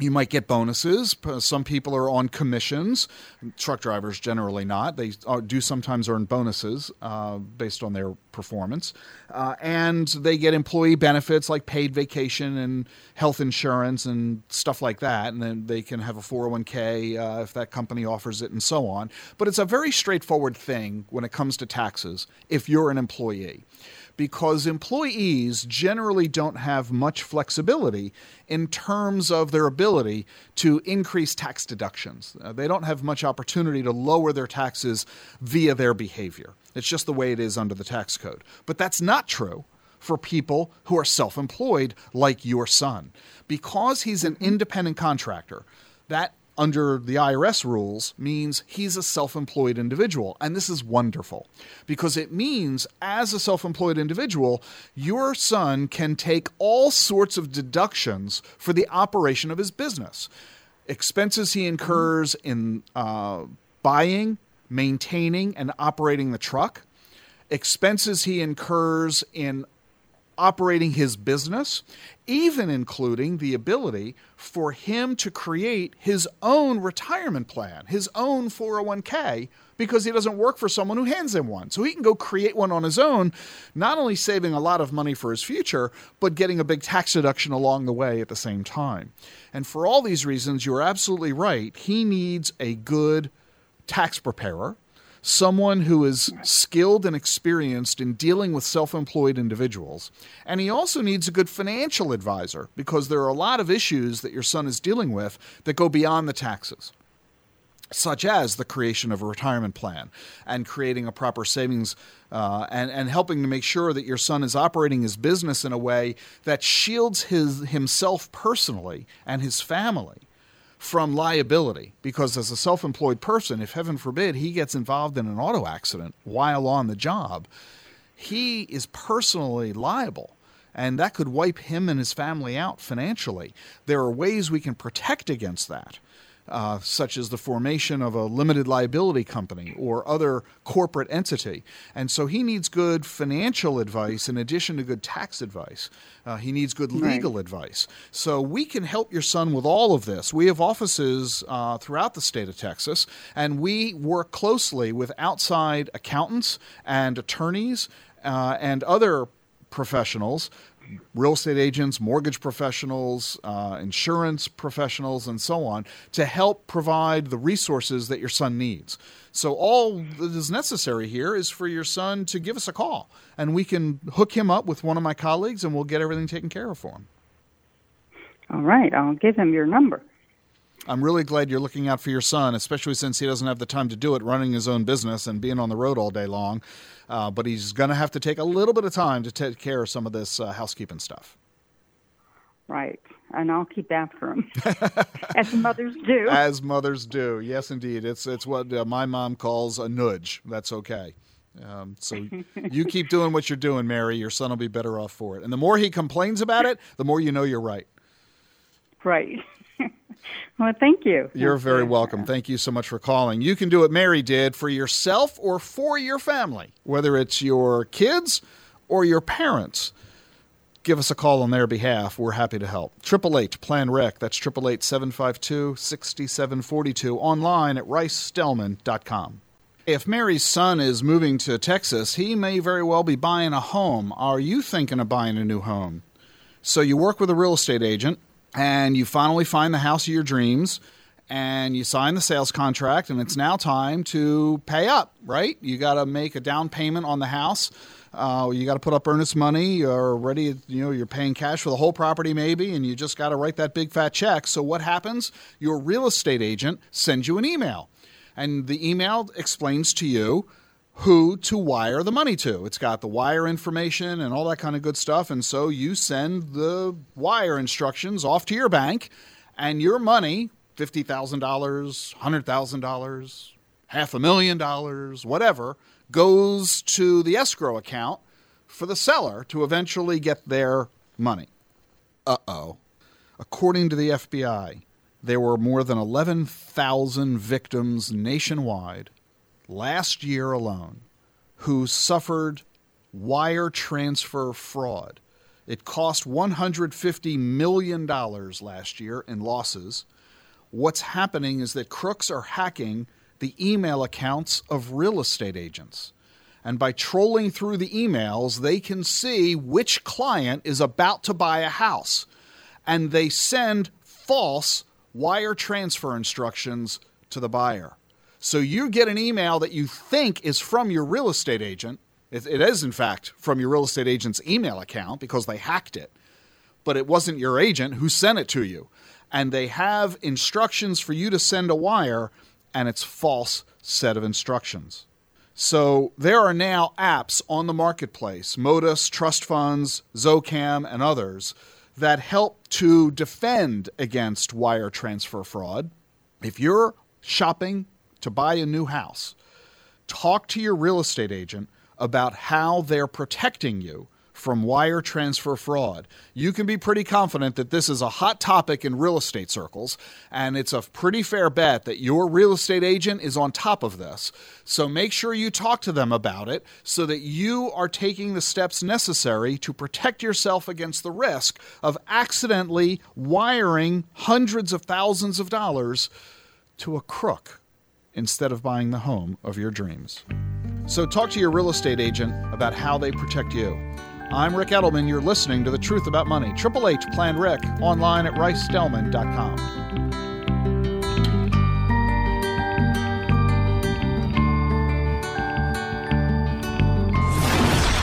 You might get bonuses. Some people are on commissions. Truck drivers generally not. They uh, do sometimes earn bonuses uh, based on their performance. Uh, and they get employee benefits like paid vacation and health insurance and stuff like that. And then they can have a 401k uh, if that company offers it and so on. But it's a very straightforward thing when it comes to taxes if you're an employee because employees generally don't have much flexibility in terms of their ability to increase tax deductions. Uh, they don't have much opportunity to lower their taxes via their behavior. It's just the way it is under the tax code. But that's not true for people who are self employed, like your son. Because he's an independent contractor, that under the IRS rules means he's a self employed individual. And this is wonderful because it means, as a self employed individual, your son can take all sorts of deductions for the operation of his business. Expenses he incurs in uh, buying, maintaining, and operating the truck, expenses he incurs in operating his business, even including the ability for him to create his own retirement plan, his own 401k, because he doesn't work for someone who hands him one. So he can go create one on his own, not only saving a lot of money for his future, but getting a big tax deduction along the way at the same time. And for all these reasons, you're absolutely right. He needs a good tax preparer someone who is skilled and experienced in dealing with self employed individuals. And he also needs a good financial advisor because there are a lot of issues that your son is dealing with that go beyond the taxes. Such as the creation of a retirement plan and creating a proper savings uh, and, and helping to make sure that your son is operating his business in a way that shields his, himself personally and his family from liability. Because as a self-employed person if heaven forbid he gets involved in an auto accident while on the job he is personally liable. And that could wipe him and his family out financially. There are ways we can protect against that uh, such as the formation of a limited liability company or other corporate entity. And so he needs good financial advice in addition to good tax advice. Uh, he needs good legal right. advice. So we can help your son with all of this. We have offices uh, throughout the state of Texas, and we work closely with outside accountants and attorneys uh, and other professionals real estate agents, mortgage professionals, uh, insurance professionals, and so on to help provide the resources that your son needs. So, all that is necessary here is for your son to give us a call, and we can hook him up with one of my colleagues, and we'll get everything taken care of for him. All right, I'll give him your number. I'm really glad you're looking out for your son, especially since he doesn't have the time to do it running his own business and being on the road all day long. Uh, but he's going to have to take a little bit of time to take care of some of this uh, housekeeping stuff. Right. And I'll keep after him, as mothers do. As mothers do, yes, indeed. It's it's what uh, my mom calls a nudge. That's okay. Um, so you keep doing what you're doing, Mary. Your son will be better off for it. And the more he complains about it, the more you know you're right. Right. Well, thank you. You're very welcome. Thank you so much for calling. You can do what Mary did for yourself or for your family, whether it's your kids or your parents. Give us a call on their behalf. We're happy to help. Triple Eight Plan Ric. That's triple eight seven five two sixty seven forty two. Online at ricedelman.com. If Mary's son is moving to Texas, he may very well be buying a home. Are you thinking of buying a new home? So you work with a real estate agent and you finally find the house of your dreams and you sign the sales contract and it's now time to pay up right? You got to make a down payment on the house. Uh, you got to put up earnest money. You're ready you know you're paying cash for the whole property maybe and you just got to write that big fat check. So what happens? Your real estate agent sends you an email and the email explains to you who to wire the money to. It's got the wire information and all that kind of good stuff. And so you send the wire instructions off to your bank, and your money $50,000, $100,000, half a million dollars, whatever goes to the escrow account for the seller to eventually get their money. Uh oh. According to the FBI, there were more than 11,000 victims nationwide last year alone who suffered wire transfer fraud. It cost $150 million last year in losses. What's happening is that crooks are hacking the email accounts of real estate agents. And by trolling through the emails, they can see which client is about to buy a house. And they send false wire transfer instructions to the buyer. So you get an email that you think is from your real estate agent. It, it is, in fact, from your real estate agent's email account because they hacked it. But it wasn't your agent who sent it to you. And they have instructions for you to send a wire, and it's false set of instructions. So there are now apps on the marketplace, Modus, Trust Funds, Zocam, and others, that help to defend against wire transfer fraud. If you're shopping to buy a new house, talk to your real estate agent about how they're protecting you from wire transfer fraud. You can be pretty confident that this is a hot topic in real estate circles, and it's a pretty fair bet that your real estate agent is on top of this. So make sure you talk to them about it so that you are taking the steps necessary to protect yourself against the risk of accidentally wiring hundreds of thousands of dollars to a crook instead of buying the home of your dreams. So, talk to your real estate agent about how they protect you. I'm Ric Edelman. You're listening to The Truth About Money. Triple H Plan Ric online at ricedelman.com.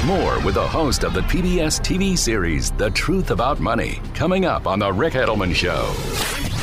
More with the host of the PBS TV series, The Truth About Money, coming up on The Ric Edelman Show.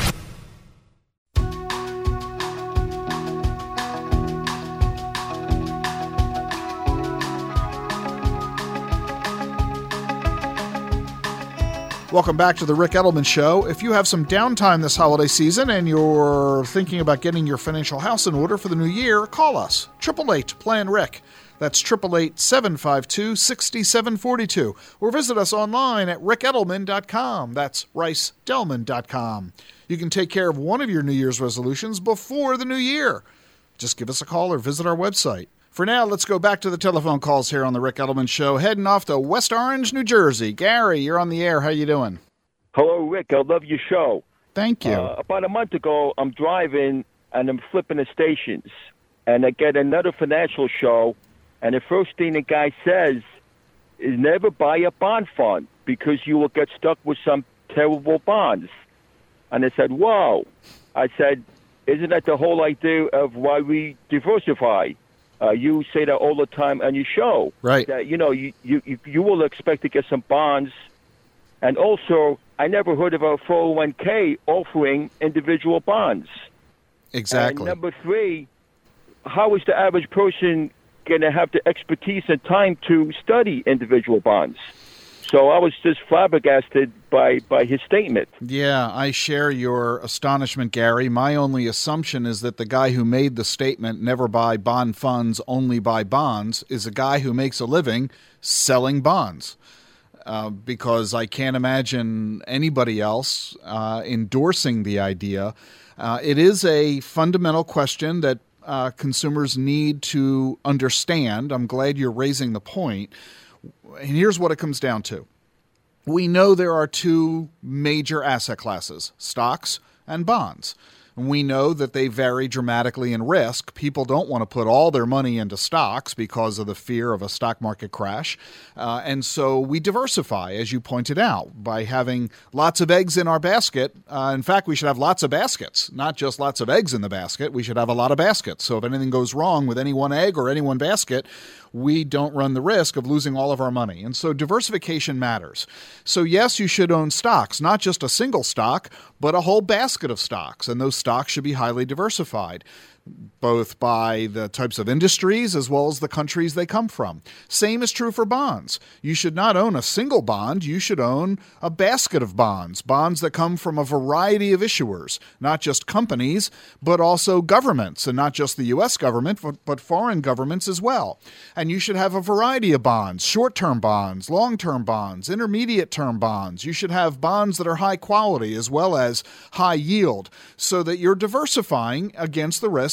Welcome back to the Ric Edelman Show. If you have some downtime this holiday season and you're thinking about getting your financial house in order for the new year, call us. 888 Plan Ric. That's 888 752 6742. Or visit us online at ricedelman.com. That's ricedelman.com. You can take care of one of your New Year's resolutions before the new year. Just give us a call or visit our website. For now, let's go back to the telephone calls here on the Ric Edelman Show. Heading off to West Orange, New Jersey. Gary, you're on the air. How you doing? Hello, Ric. I love your show. Thank you. Uh, about a month ago, I'm driving and I'm flipping the stations, and I get another financial show, and the first thing the guy says is never buy a bond fund because you will get stuck with some terrible bonds. And I said, "Whoa!" I said, "Isn't that the whole idea of why we diversify?" Uh, you say that all the time on your show. Right. That you know you, you you will expect to get some bonds, and also I never heard of a 401k offering individual bonds. Exactly. And number three, how is the average person going to have the expertise and time to study individual bonds? So I was just flabbergasted by, by his statement. Yeah, I share your astonishment, Gary. My only assumption is that the guy who made the statement, never buy bond funds, only buy bonds, is a guy who makes a living selling bonds. Uh, because I can't imagine anybody else uh, endorsing the idea. Uh, it is a fundamental question that uh, consumers need to understand. I'm glad you're raising the point and here's what it comes down to we know there are two major asset classes stocks and bonds. And we know that they vary dramatically in risk. People don't want to put all their money into stocks because of the fear of a stock market crash. Uh, and so we diversify, as you pointed out, by having lots of eggs in our basket. Uh, in fact, we should have lots of baskets, not just lots of eggs in the basket. We should have a lot of baskets. So if anything goes wrong with any one egg or any one basket, we don't run the risk of losing all of our money. And so diversification matters. So, yes, you should own stocks, not just a single stock, but a whole basket of stocks. And those stocks should be highly diversified. Both by the types of industries as well as the countries they come from. Same is true for bonds. You should not own a single bond, you should own a basket of bonds, bonds that come from a variety of issuers, not just companies, but also governments, and not just the US government, but, foreign governments as well. And you should have a variety of bonds short term bonds, long term bonds, intermediate term bonds. You should have bonds that are high quality as well as high yield so that you're diversifying against the risk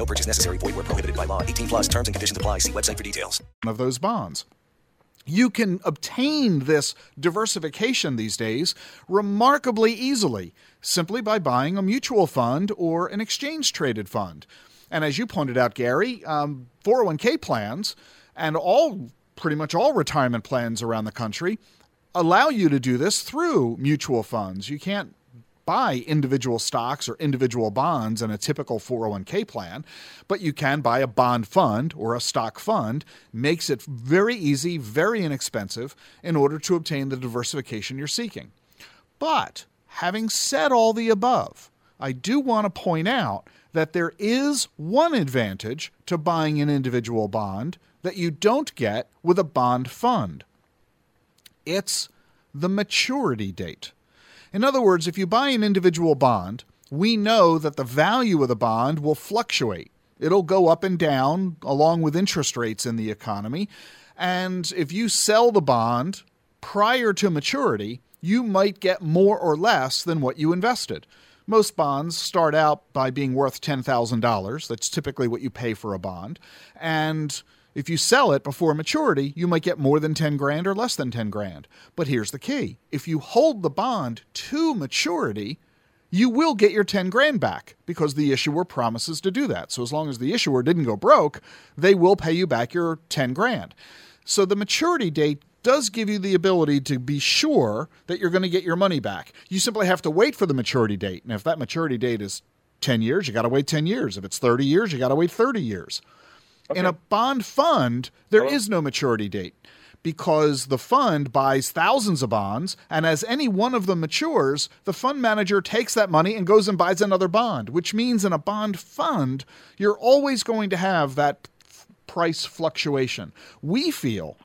No purchase necessary. Void where prohibited by law. 18 plus terms and conditions apply. See website for details. Of those bonds. You can obtain this diversification these days remarkably easily simply by buying a mutual fund or an exchange traded fund. And as you pointed out, Gary, um, 401k plans and all pretty much all retirement plans around the country allow you to do this through mutual funds. You can't buy individual stocks or individual bonds in a typical 401k plan, but you can buy a bond fund or a stock fund. Makes it very easy, very inexpensive in order to obtain the diversification you're seeking. But having said all the above, I do want to point out that there is one advantage to buying an individual bond that you don't get with a bond fund. It's the maturity date. In other words, if you buy an individual bond, we know that the value of the bond will fluctuate. It'll go up and down along with interest rates in the economy. And if you sell the bond prior to maturity, you might get more or less than what you invested. Most bonds start out by being worth $10,000. That's typically what you pay for a bond. And if you sell it before maturity, you might get more than 10 grand or less than 10 grand. But here's the key if you hold the bond to maturity, you will get your 10 grand back because the issuer promises to do that. So as long as the issuer didn't go broke, they will pay you back your 10 grand. So the maturity date does give you the ability to be sure that you're going to get your money back. You simply have to wait for the maturity date. And if that maturity date is 10 years, you got to wait 10 years. If it's 30 years, you got to wait 30 years. Okay. In a bond fund, there is no maturity date because the fund buys thousands of bonds, and as any one of them matures, the fund manager takes that money and goes and buys another bond, which means in a bond fund, you're always going to have that price fluctuation. We feel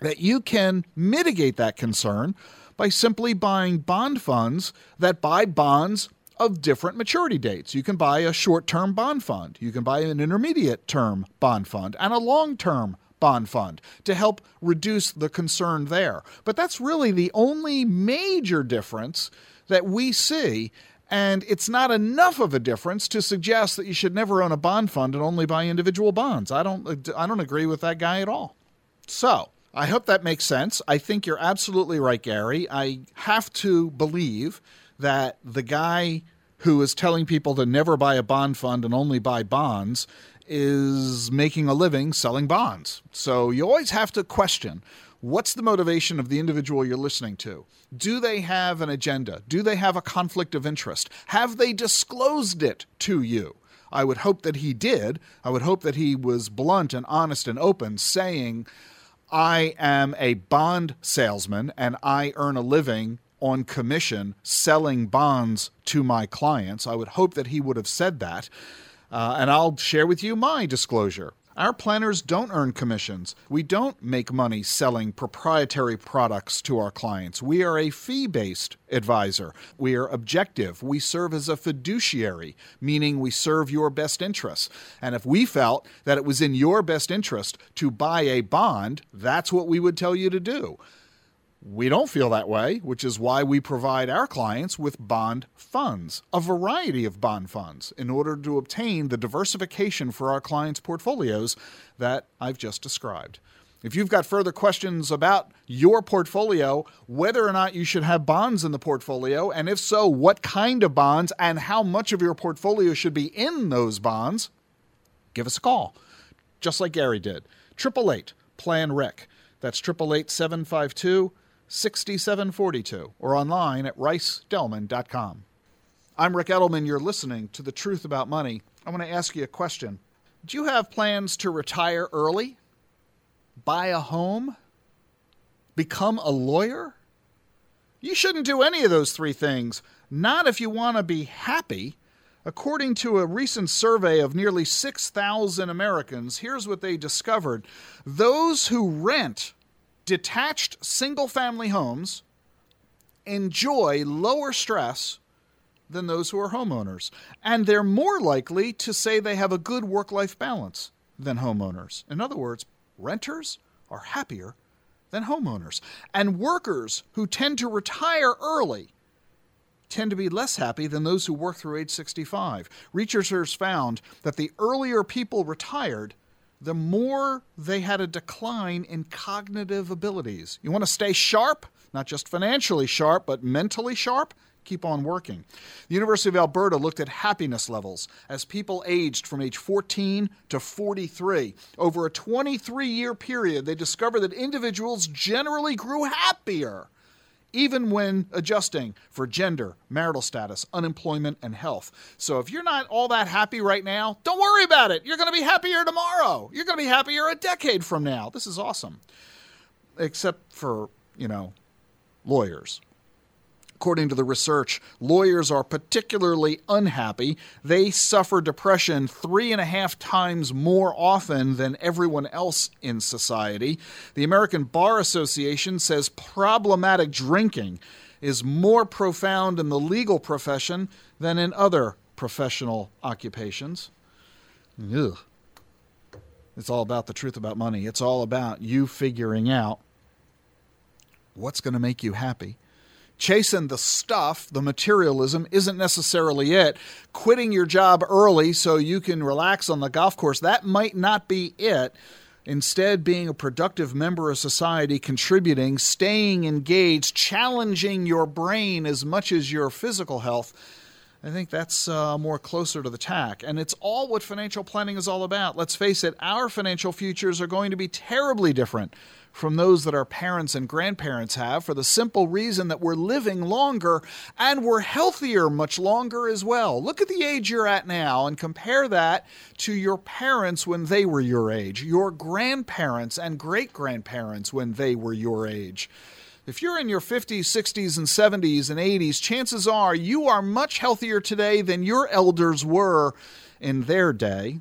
that you can mitigate that concern by simply buying bond funds that buy bonds of different maturity dates. You can buy a short term bond fund, you can buy an intermediate term bond fund, and a long term bond fund to help reduce the concern there. But that's really the only major difference that we see. And it's not enough of a difference to suggest that you should never own a bond fund and only buy individual bonds. I don't, I don't agree with that guy at all. So, I hope that makes sense. I think you're absolutely right, Gary. I have to believe that the guy who is telling people to never buy a bond fund and only buy bonds is making a living selling bonds. So you always have to question what's the motivation of the individual you're listening to? Do they have an agenda? Do they have a conflict of interest? Have they disclosed it to you? I would hope that he did. I would hope that he was blunt and honest and open, saying, I am a bond salesman and I earn a living on commission selling bonds to my clients. I would hope that he would have said that. Uh, and I'll share with you my disclosure. Our planners don't earn commissions. We don't make money selling proprietary products to our clients. We are a fee based advisor. We are objective. We serve as a fiduciary, meaning we serve your best interests. And if we felt that it was in your best interest to buy a bond, that's what we would tell you to do. We don't feel that way, which is why we provide our clients with bond funds, a variety of bond funds, in order to obtain the diversification for our clients' portfolios that I've just described. If you've got further questions about your portfolio, whether or not you should have bonds in the portfolio, and if so, what kind of bonds and how much of your portfolio should be in those bonds, give us a call. just like Gary did. 888 Plan Ric. That's 888 752 6742 or online at ricedelman.com. I'm Ric Edelman. You're listening to The Truth About Money. I want to ask you a question. Do you have plans to retire early? Buy a home? Become a lawyer? You shouldn't do any of those three things. Not if you want to be happy. According to a recent survey of nearly 6,000 Americans, here's what they discovered those who rent detached single family homes enjoy lower stress than those who are homeowners. And they're more likely to say they have a good work life balance than homeowners. In other words, renters are happier than homeowners. And workers who tend to retire early tend to be less happy than those who work through age 65. Researchers found that the earlier people retired, the more they had a decline in cognitive abilities. You want to stay sharp, not just financially sharp, but mentally sharp? keep on working. The University of Alberta looked at happiness levels as people aged from age 14 to 43. Over a 23 year period, they discovered that individuals generally grew happier. Even when adjusting for gender, marital status, unemployment, and health. So, if you're not all that happy right now, don't worry about it. You're going to be happier tomorrow. You're going to be happier a decade from now. This is awesome. Except for, you know, lawyers. According to the research, lawyers are particularly unhappy. They suffer depression three and a half times more often than everyone else in society. The American Bar Association says problematic drinking is more profound in the legal profession than in other professional occupations. Ugh. It's all about the truth about money. It's all about you figuring out what's going to make you happy chasing the stuff, the materialism, isn't necessarily it. Quitting your job early so you can relax on the golf course, that might not be it. Instead, being a productive member of society, contributing, staying engaged, challenging your brain as much as your physical health. I think that's uh, more closer to the tack. And it's all what financial planning is all about. Let's face it, our financial futures are going to be terribly different from those that our parents and grandparents have for the simple reason that we're living longer and we're healthier much longer as well. Look at the age you're at now and compare that to your parents when they were your age, your grandparents and great grandparents when they were your age. If you're in your 50s, 60s, and 70s and 80s, chances are you are much healthier today than your elders were in their day.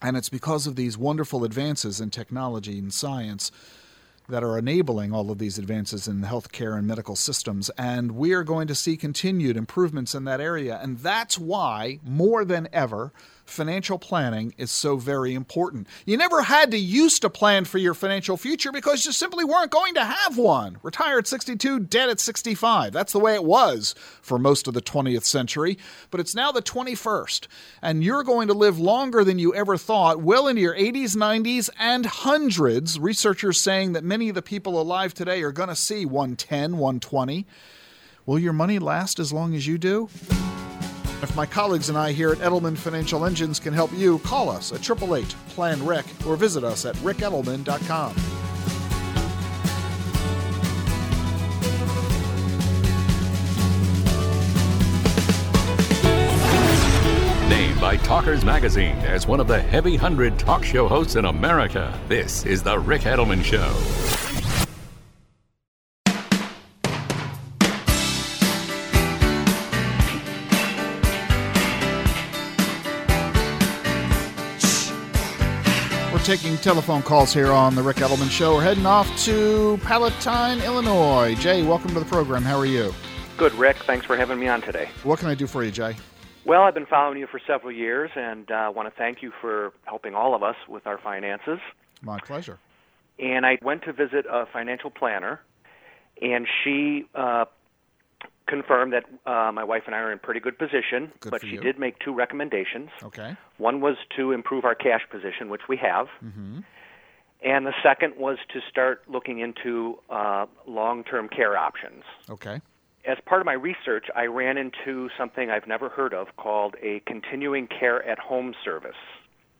And it's because of these wonderful advances in technology and science that are enabling all of these advances in the healthcare and medical systems. And we are going to see continued improvements in that area. And that's why, more than ever, financial planning is so very important. You never had to used to plan for your financial future because you simply weren't going to have one. Retire at 62, dead at 65. That's the way it was for most of the 20th century, but it's now the 21st, and you're going to live longer than you ever thought, well into your 80s, 90s, and hundreds. Researchers saying that many of the people alive today are going to see 110, 120. Will your money last as long as you do? If my colleagues and I here at Edelman Financial Engines can help you, call us at 888 Plan Ric or visit us at ricedelman.com. Named by Talkers Magazine as one of the heavy hundred talk show hosts in America, this is The Ric Edelman Show. Taking telephone calls here on the Ric Edelman Show. We're heading off to Palatine, Illinois. Jay, welcome to the program. How are you? Good, Ric. Thanks for having me on today. What can I do for you, Jay? Well, I've been following you for several years and uh, want to thank you for helping all of us with our finances. My pleasure. And I went to visit a financial planner, and she uh, confirmed that uh, my wife and I are in pretty good position, good but she you. did make two recommendations. Okay. One was to improve our cash position, which we have, mm-hmm. and the second was to start looking into uh, long-term care options. Okay. As part of my research, I ran into something I've never heard of called a continuing care at home service.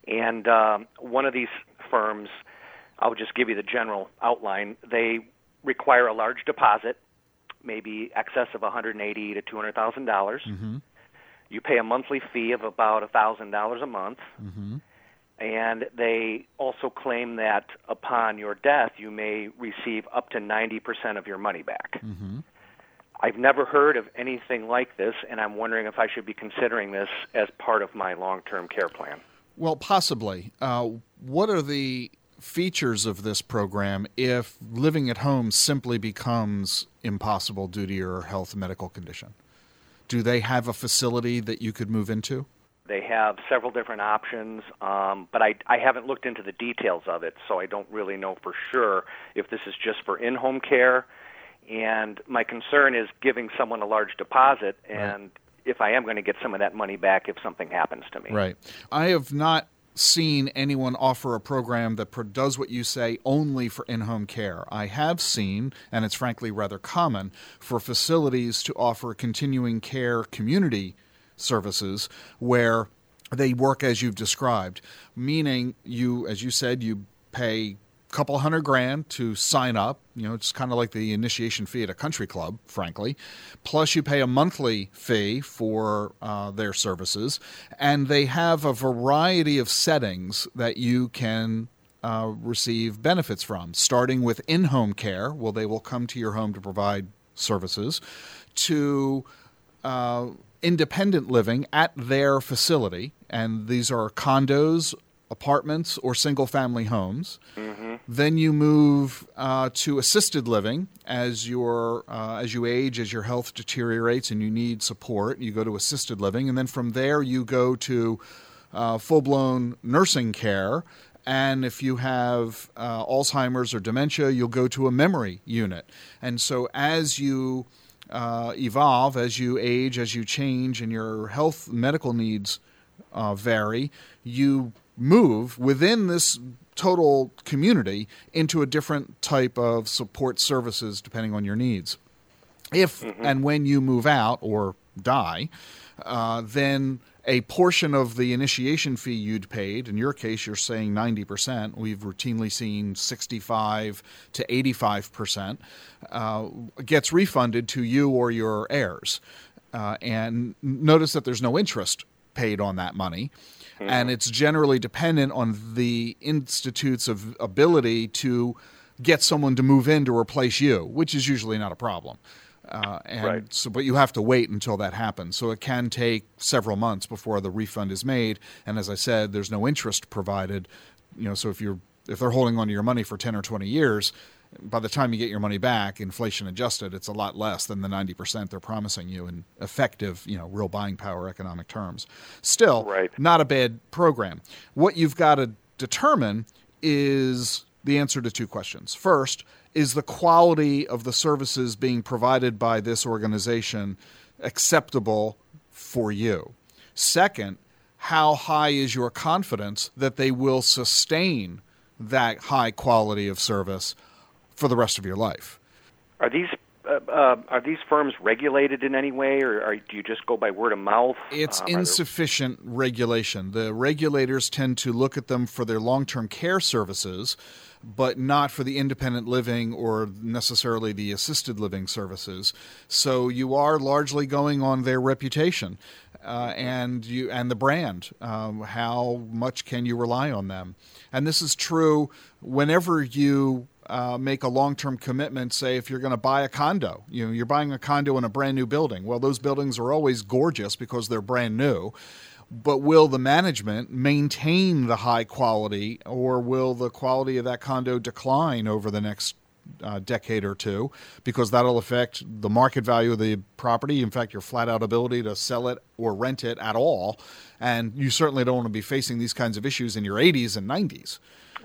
And um, one of these firms, I'll just give you the general outline. They require a large deposit, maybe excess of 180 to 200 thousand dollars. Mm-hmm. You pay a monthly fee of about a thousand dollars a month. Mm-hmm. And they also claim that upon your death, you may receive up to 90% of your money back. Mm-hmm. I've never heard of anything like this, and I'm wondering if I should be considering this as part of my long term care plan. Well, possibly. Uh, what are the features of this program if living at home simply becomes impossible due to your health medical condition? Do they have a facility that you could move into? They have several different options, um, but I, I haven't looked into the details of it, so I don't really know for sure if this is just for in home care. And my concern is giving someone a large deposit, and right. if I am going to get some of that money back if something happens to me. Right. I have not seen anyone offer a program that does what you say only for in home care. I have seen, and it's frankly rather common, for facilities to offer continuing care community services where they work as you've described, meaning you, as you said, you pay couple hundred grand to sign up. You know, it's kind of like the initiation fee at a country club, frankly. Plus, you pay a monthly fee for uh, their services, and they have a variety of settings that you can uh, receive benefits from, starting with in home care. Well, they will come to your home to provide services, to uh, independent living at their facility, and these are condos, apartments, or single family homes. Mm-hmm. Then you move uh, to assisted living as your uh, as you age, as your health deteriorates, and you need support. You go to assisted living, and then from there you go to uh, full blown nursing care. And if you have uh, Alzheimer's or dementia, you'll go to a memory unit. And so as you uh, evolve as you age, as you change, and your health medical needs uh, vary, you move within this total community into a different type of support services depending on your needs. If mm-hmm. and when you move out or die, uh, then a portion of the initiation fee you'd paid, in your case, you're saying 90%. We've routinely seen 65 to 85%, uh, gets refunded to you or your heirs. Uh, and notice that there's no interest paid on that money. Mm-hmm. And it's generally dependent on the institute's of ability to get someone to move in to replace you, which is usually not a problem. Uh, and right. so, but you have to wait until that happens. So it can take several months before the refund is made. And as I said, there's no interest provided. You know, so if you're if they're holding on to your money for ten or twenty years, by the time you get your money back, inflation adjusted, it's a lot less than the 90% they're promising you in effective, you know, real buying power economic terms. Still, right. not a bad program. What you've got to determine is the answer to two questions. First, is the quality of the services being provided by this organization acceptable for you? Second, how high is your confidence that they will sustain that high quality of service for the rest of your life? Are these uh, uh, are these firms regulated in any way, or are, do you just go by word of mouth? It's um, insufficient there... regulation. The regulators tend to look at them for their long term care services, but not for the independent living or necessarily the assisted living services. So you are largely going on their reputation. Uh, and you and the brand. Um, how much can you rely on them? And this is true whenever you uh, make a long-term commitment. Say, if you're going to buy a condo, you know, you're buying a condo in a brand new building. Well, those buildings are always gorgeous because they're brand new but will the management maintain the high quality or will the quality of that condo decline over the next uh, decade or two because that'll affect the market value of the property in fact your flat out ability to sell it or rent it at all and you certainly don't want to be facing these kinds of issues in your 80s and 90s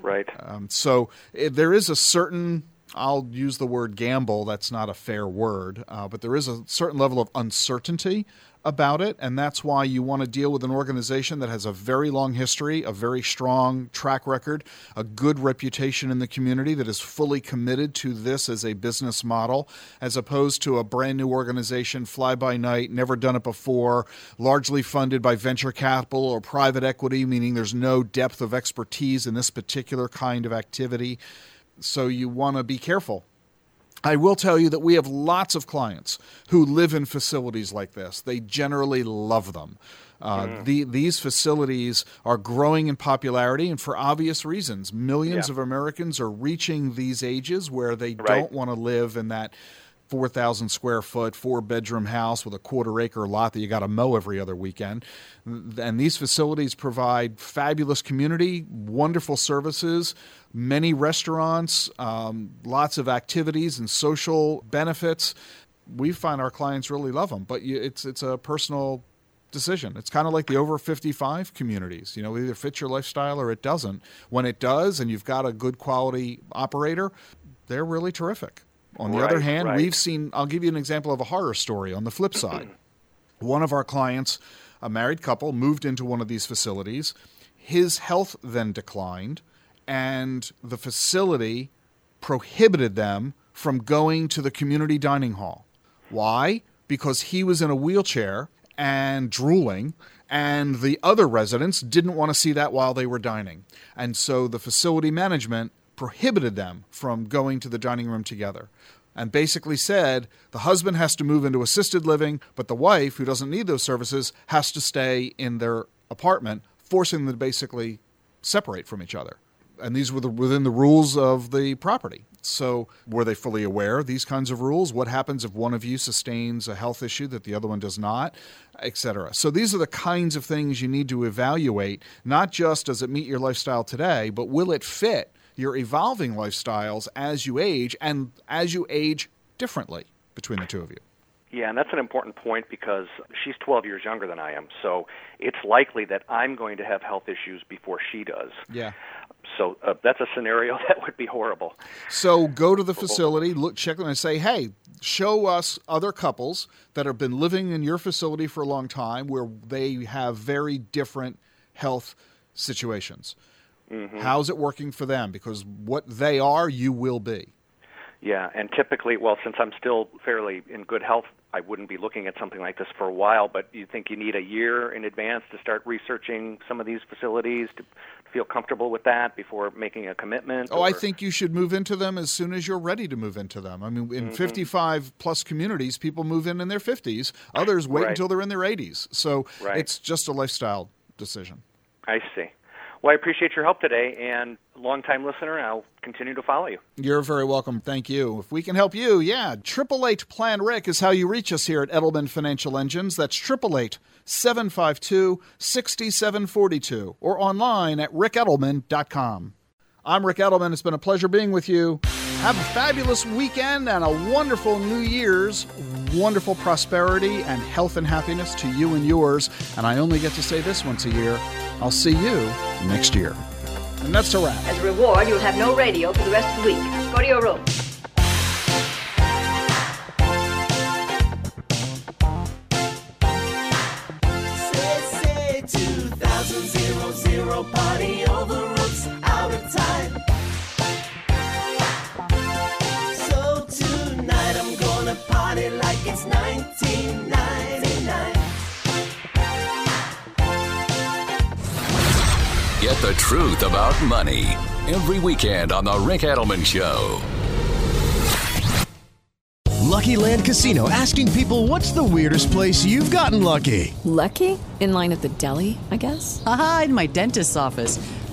right um, so it, there is a certain I'll use the word gamble. That's not a fair word, uh, but there is a certain level of uncertainty about it, and that's why you want to deal with an organization that has a very long history, a very strong track record, a good reputation in the community that is fully committed to this as a business model, as opposed to a brand new organization, fly by night, never done it before, largely funded by venture capital or private equity, meaning there's no depth of expertise in this particular kind of activity. So you want to be careful I will tell you that we have lots of clients who live in facilities like this. They generally love them. Uh, Mm. the, these facilities are growing in popularity, and for obvious reasons. Millions Yeah. of Americans are reaching these ages where they Right. don't want to live in that 4,000 square foot, four bedroom house with a quarter acre lot that you got to mow every other weekend. And these facilities provide fabulous community, wonderful services, many restaurants, um, lots of activities and social benefits. We find our clients really love them, but you, it's, it's a personal decision. It's kind of like the over 55 communities. You know, it either fits your lifestyle or it doesn't. When it does, and you've got a good quality operator, they're really terrific. On the other hand, right. we've seen, I'll give you an example of a horror story on the flip side. one of our clients, a married couple, moved into one of these facilities. His health then declined, and the facility prohibited them from going to the community dining hall. Why? Because he was in a wheelchair and drooling, and the other residents didn't want to see that while they were dining. And so the facility management prohibited them from going to the dining room together and basically said the husband has to move into assisted living, but the wife, who doesn't need those services, has to stay in their apartment, forcing them to basically separate from each other. And these were the, within the rules of the property. So, were they fully aware of these kinds of rules? What happens if one of you sustains a health issue that the other one does not, etc. So, these are the kinds of things you need to evaluate. Not just does it meet your lifestyle today, but will it fit your evolving lifestyles as you age and as you age differently between the two of you. Yeah, and that's an important point because she's 12 years younger than I am. So it's likely that I'm going to have health issues before she does. Yeah. So uh, that's a scenario that would be horrible. So go to the facility, look, check them, and say, "Hey, show us other couples that have been living in your facility for a long time, where they have very different health situations. Mhm. How's it working for them? Because what they are, you will be." Yeah, and typically, well, since I'm still fairly in good health, I wouldn't be looking at something like this for a while. But you think you need a year in advance to start researching some of these facilities to feel comfortable with that before making a commitment? Oh, I think you should move into them as soon as you're ready to move into them. I mean, in Mhm. 55 plus communities, people move in in their 50s. Others wait Right. until they're in their 80s. So Right. it's just a lifestyle decision. I see. Well, I appreciate your help today, and longtime listener, and I'll continue to follow you. You're very welcome. Thank you. If we can help you, yeah, triple eight Plan Ric is how you reach us here at Edelman Financial Engines. That's triple eight seven five two sixty seven forty two, or online at ricedelman.com. I'm Ric Edelman. It's been a pleasure being with you. Have a fabulous weekend and a wonderful New Year's. Wonderful prosperity and health and happiness to you and yours. And I only get to say this once a year. I'll see you next year. And that's a wrap. As a reward, you'll have no radio for the rest of the week. Go to your room. Say, say, 2000 zero, zero, party like 1999. Get the truth about money every weekend on The Ric Edelman Show. Lucky Land Casino asking people what's the weirdest place you've gotten lucky? Lucky? In line at the deli, I guess? Aha, in my dentist's office.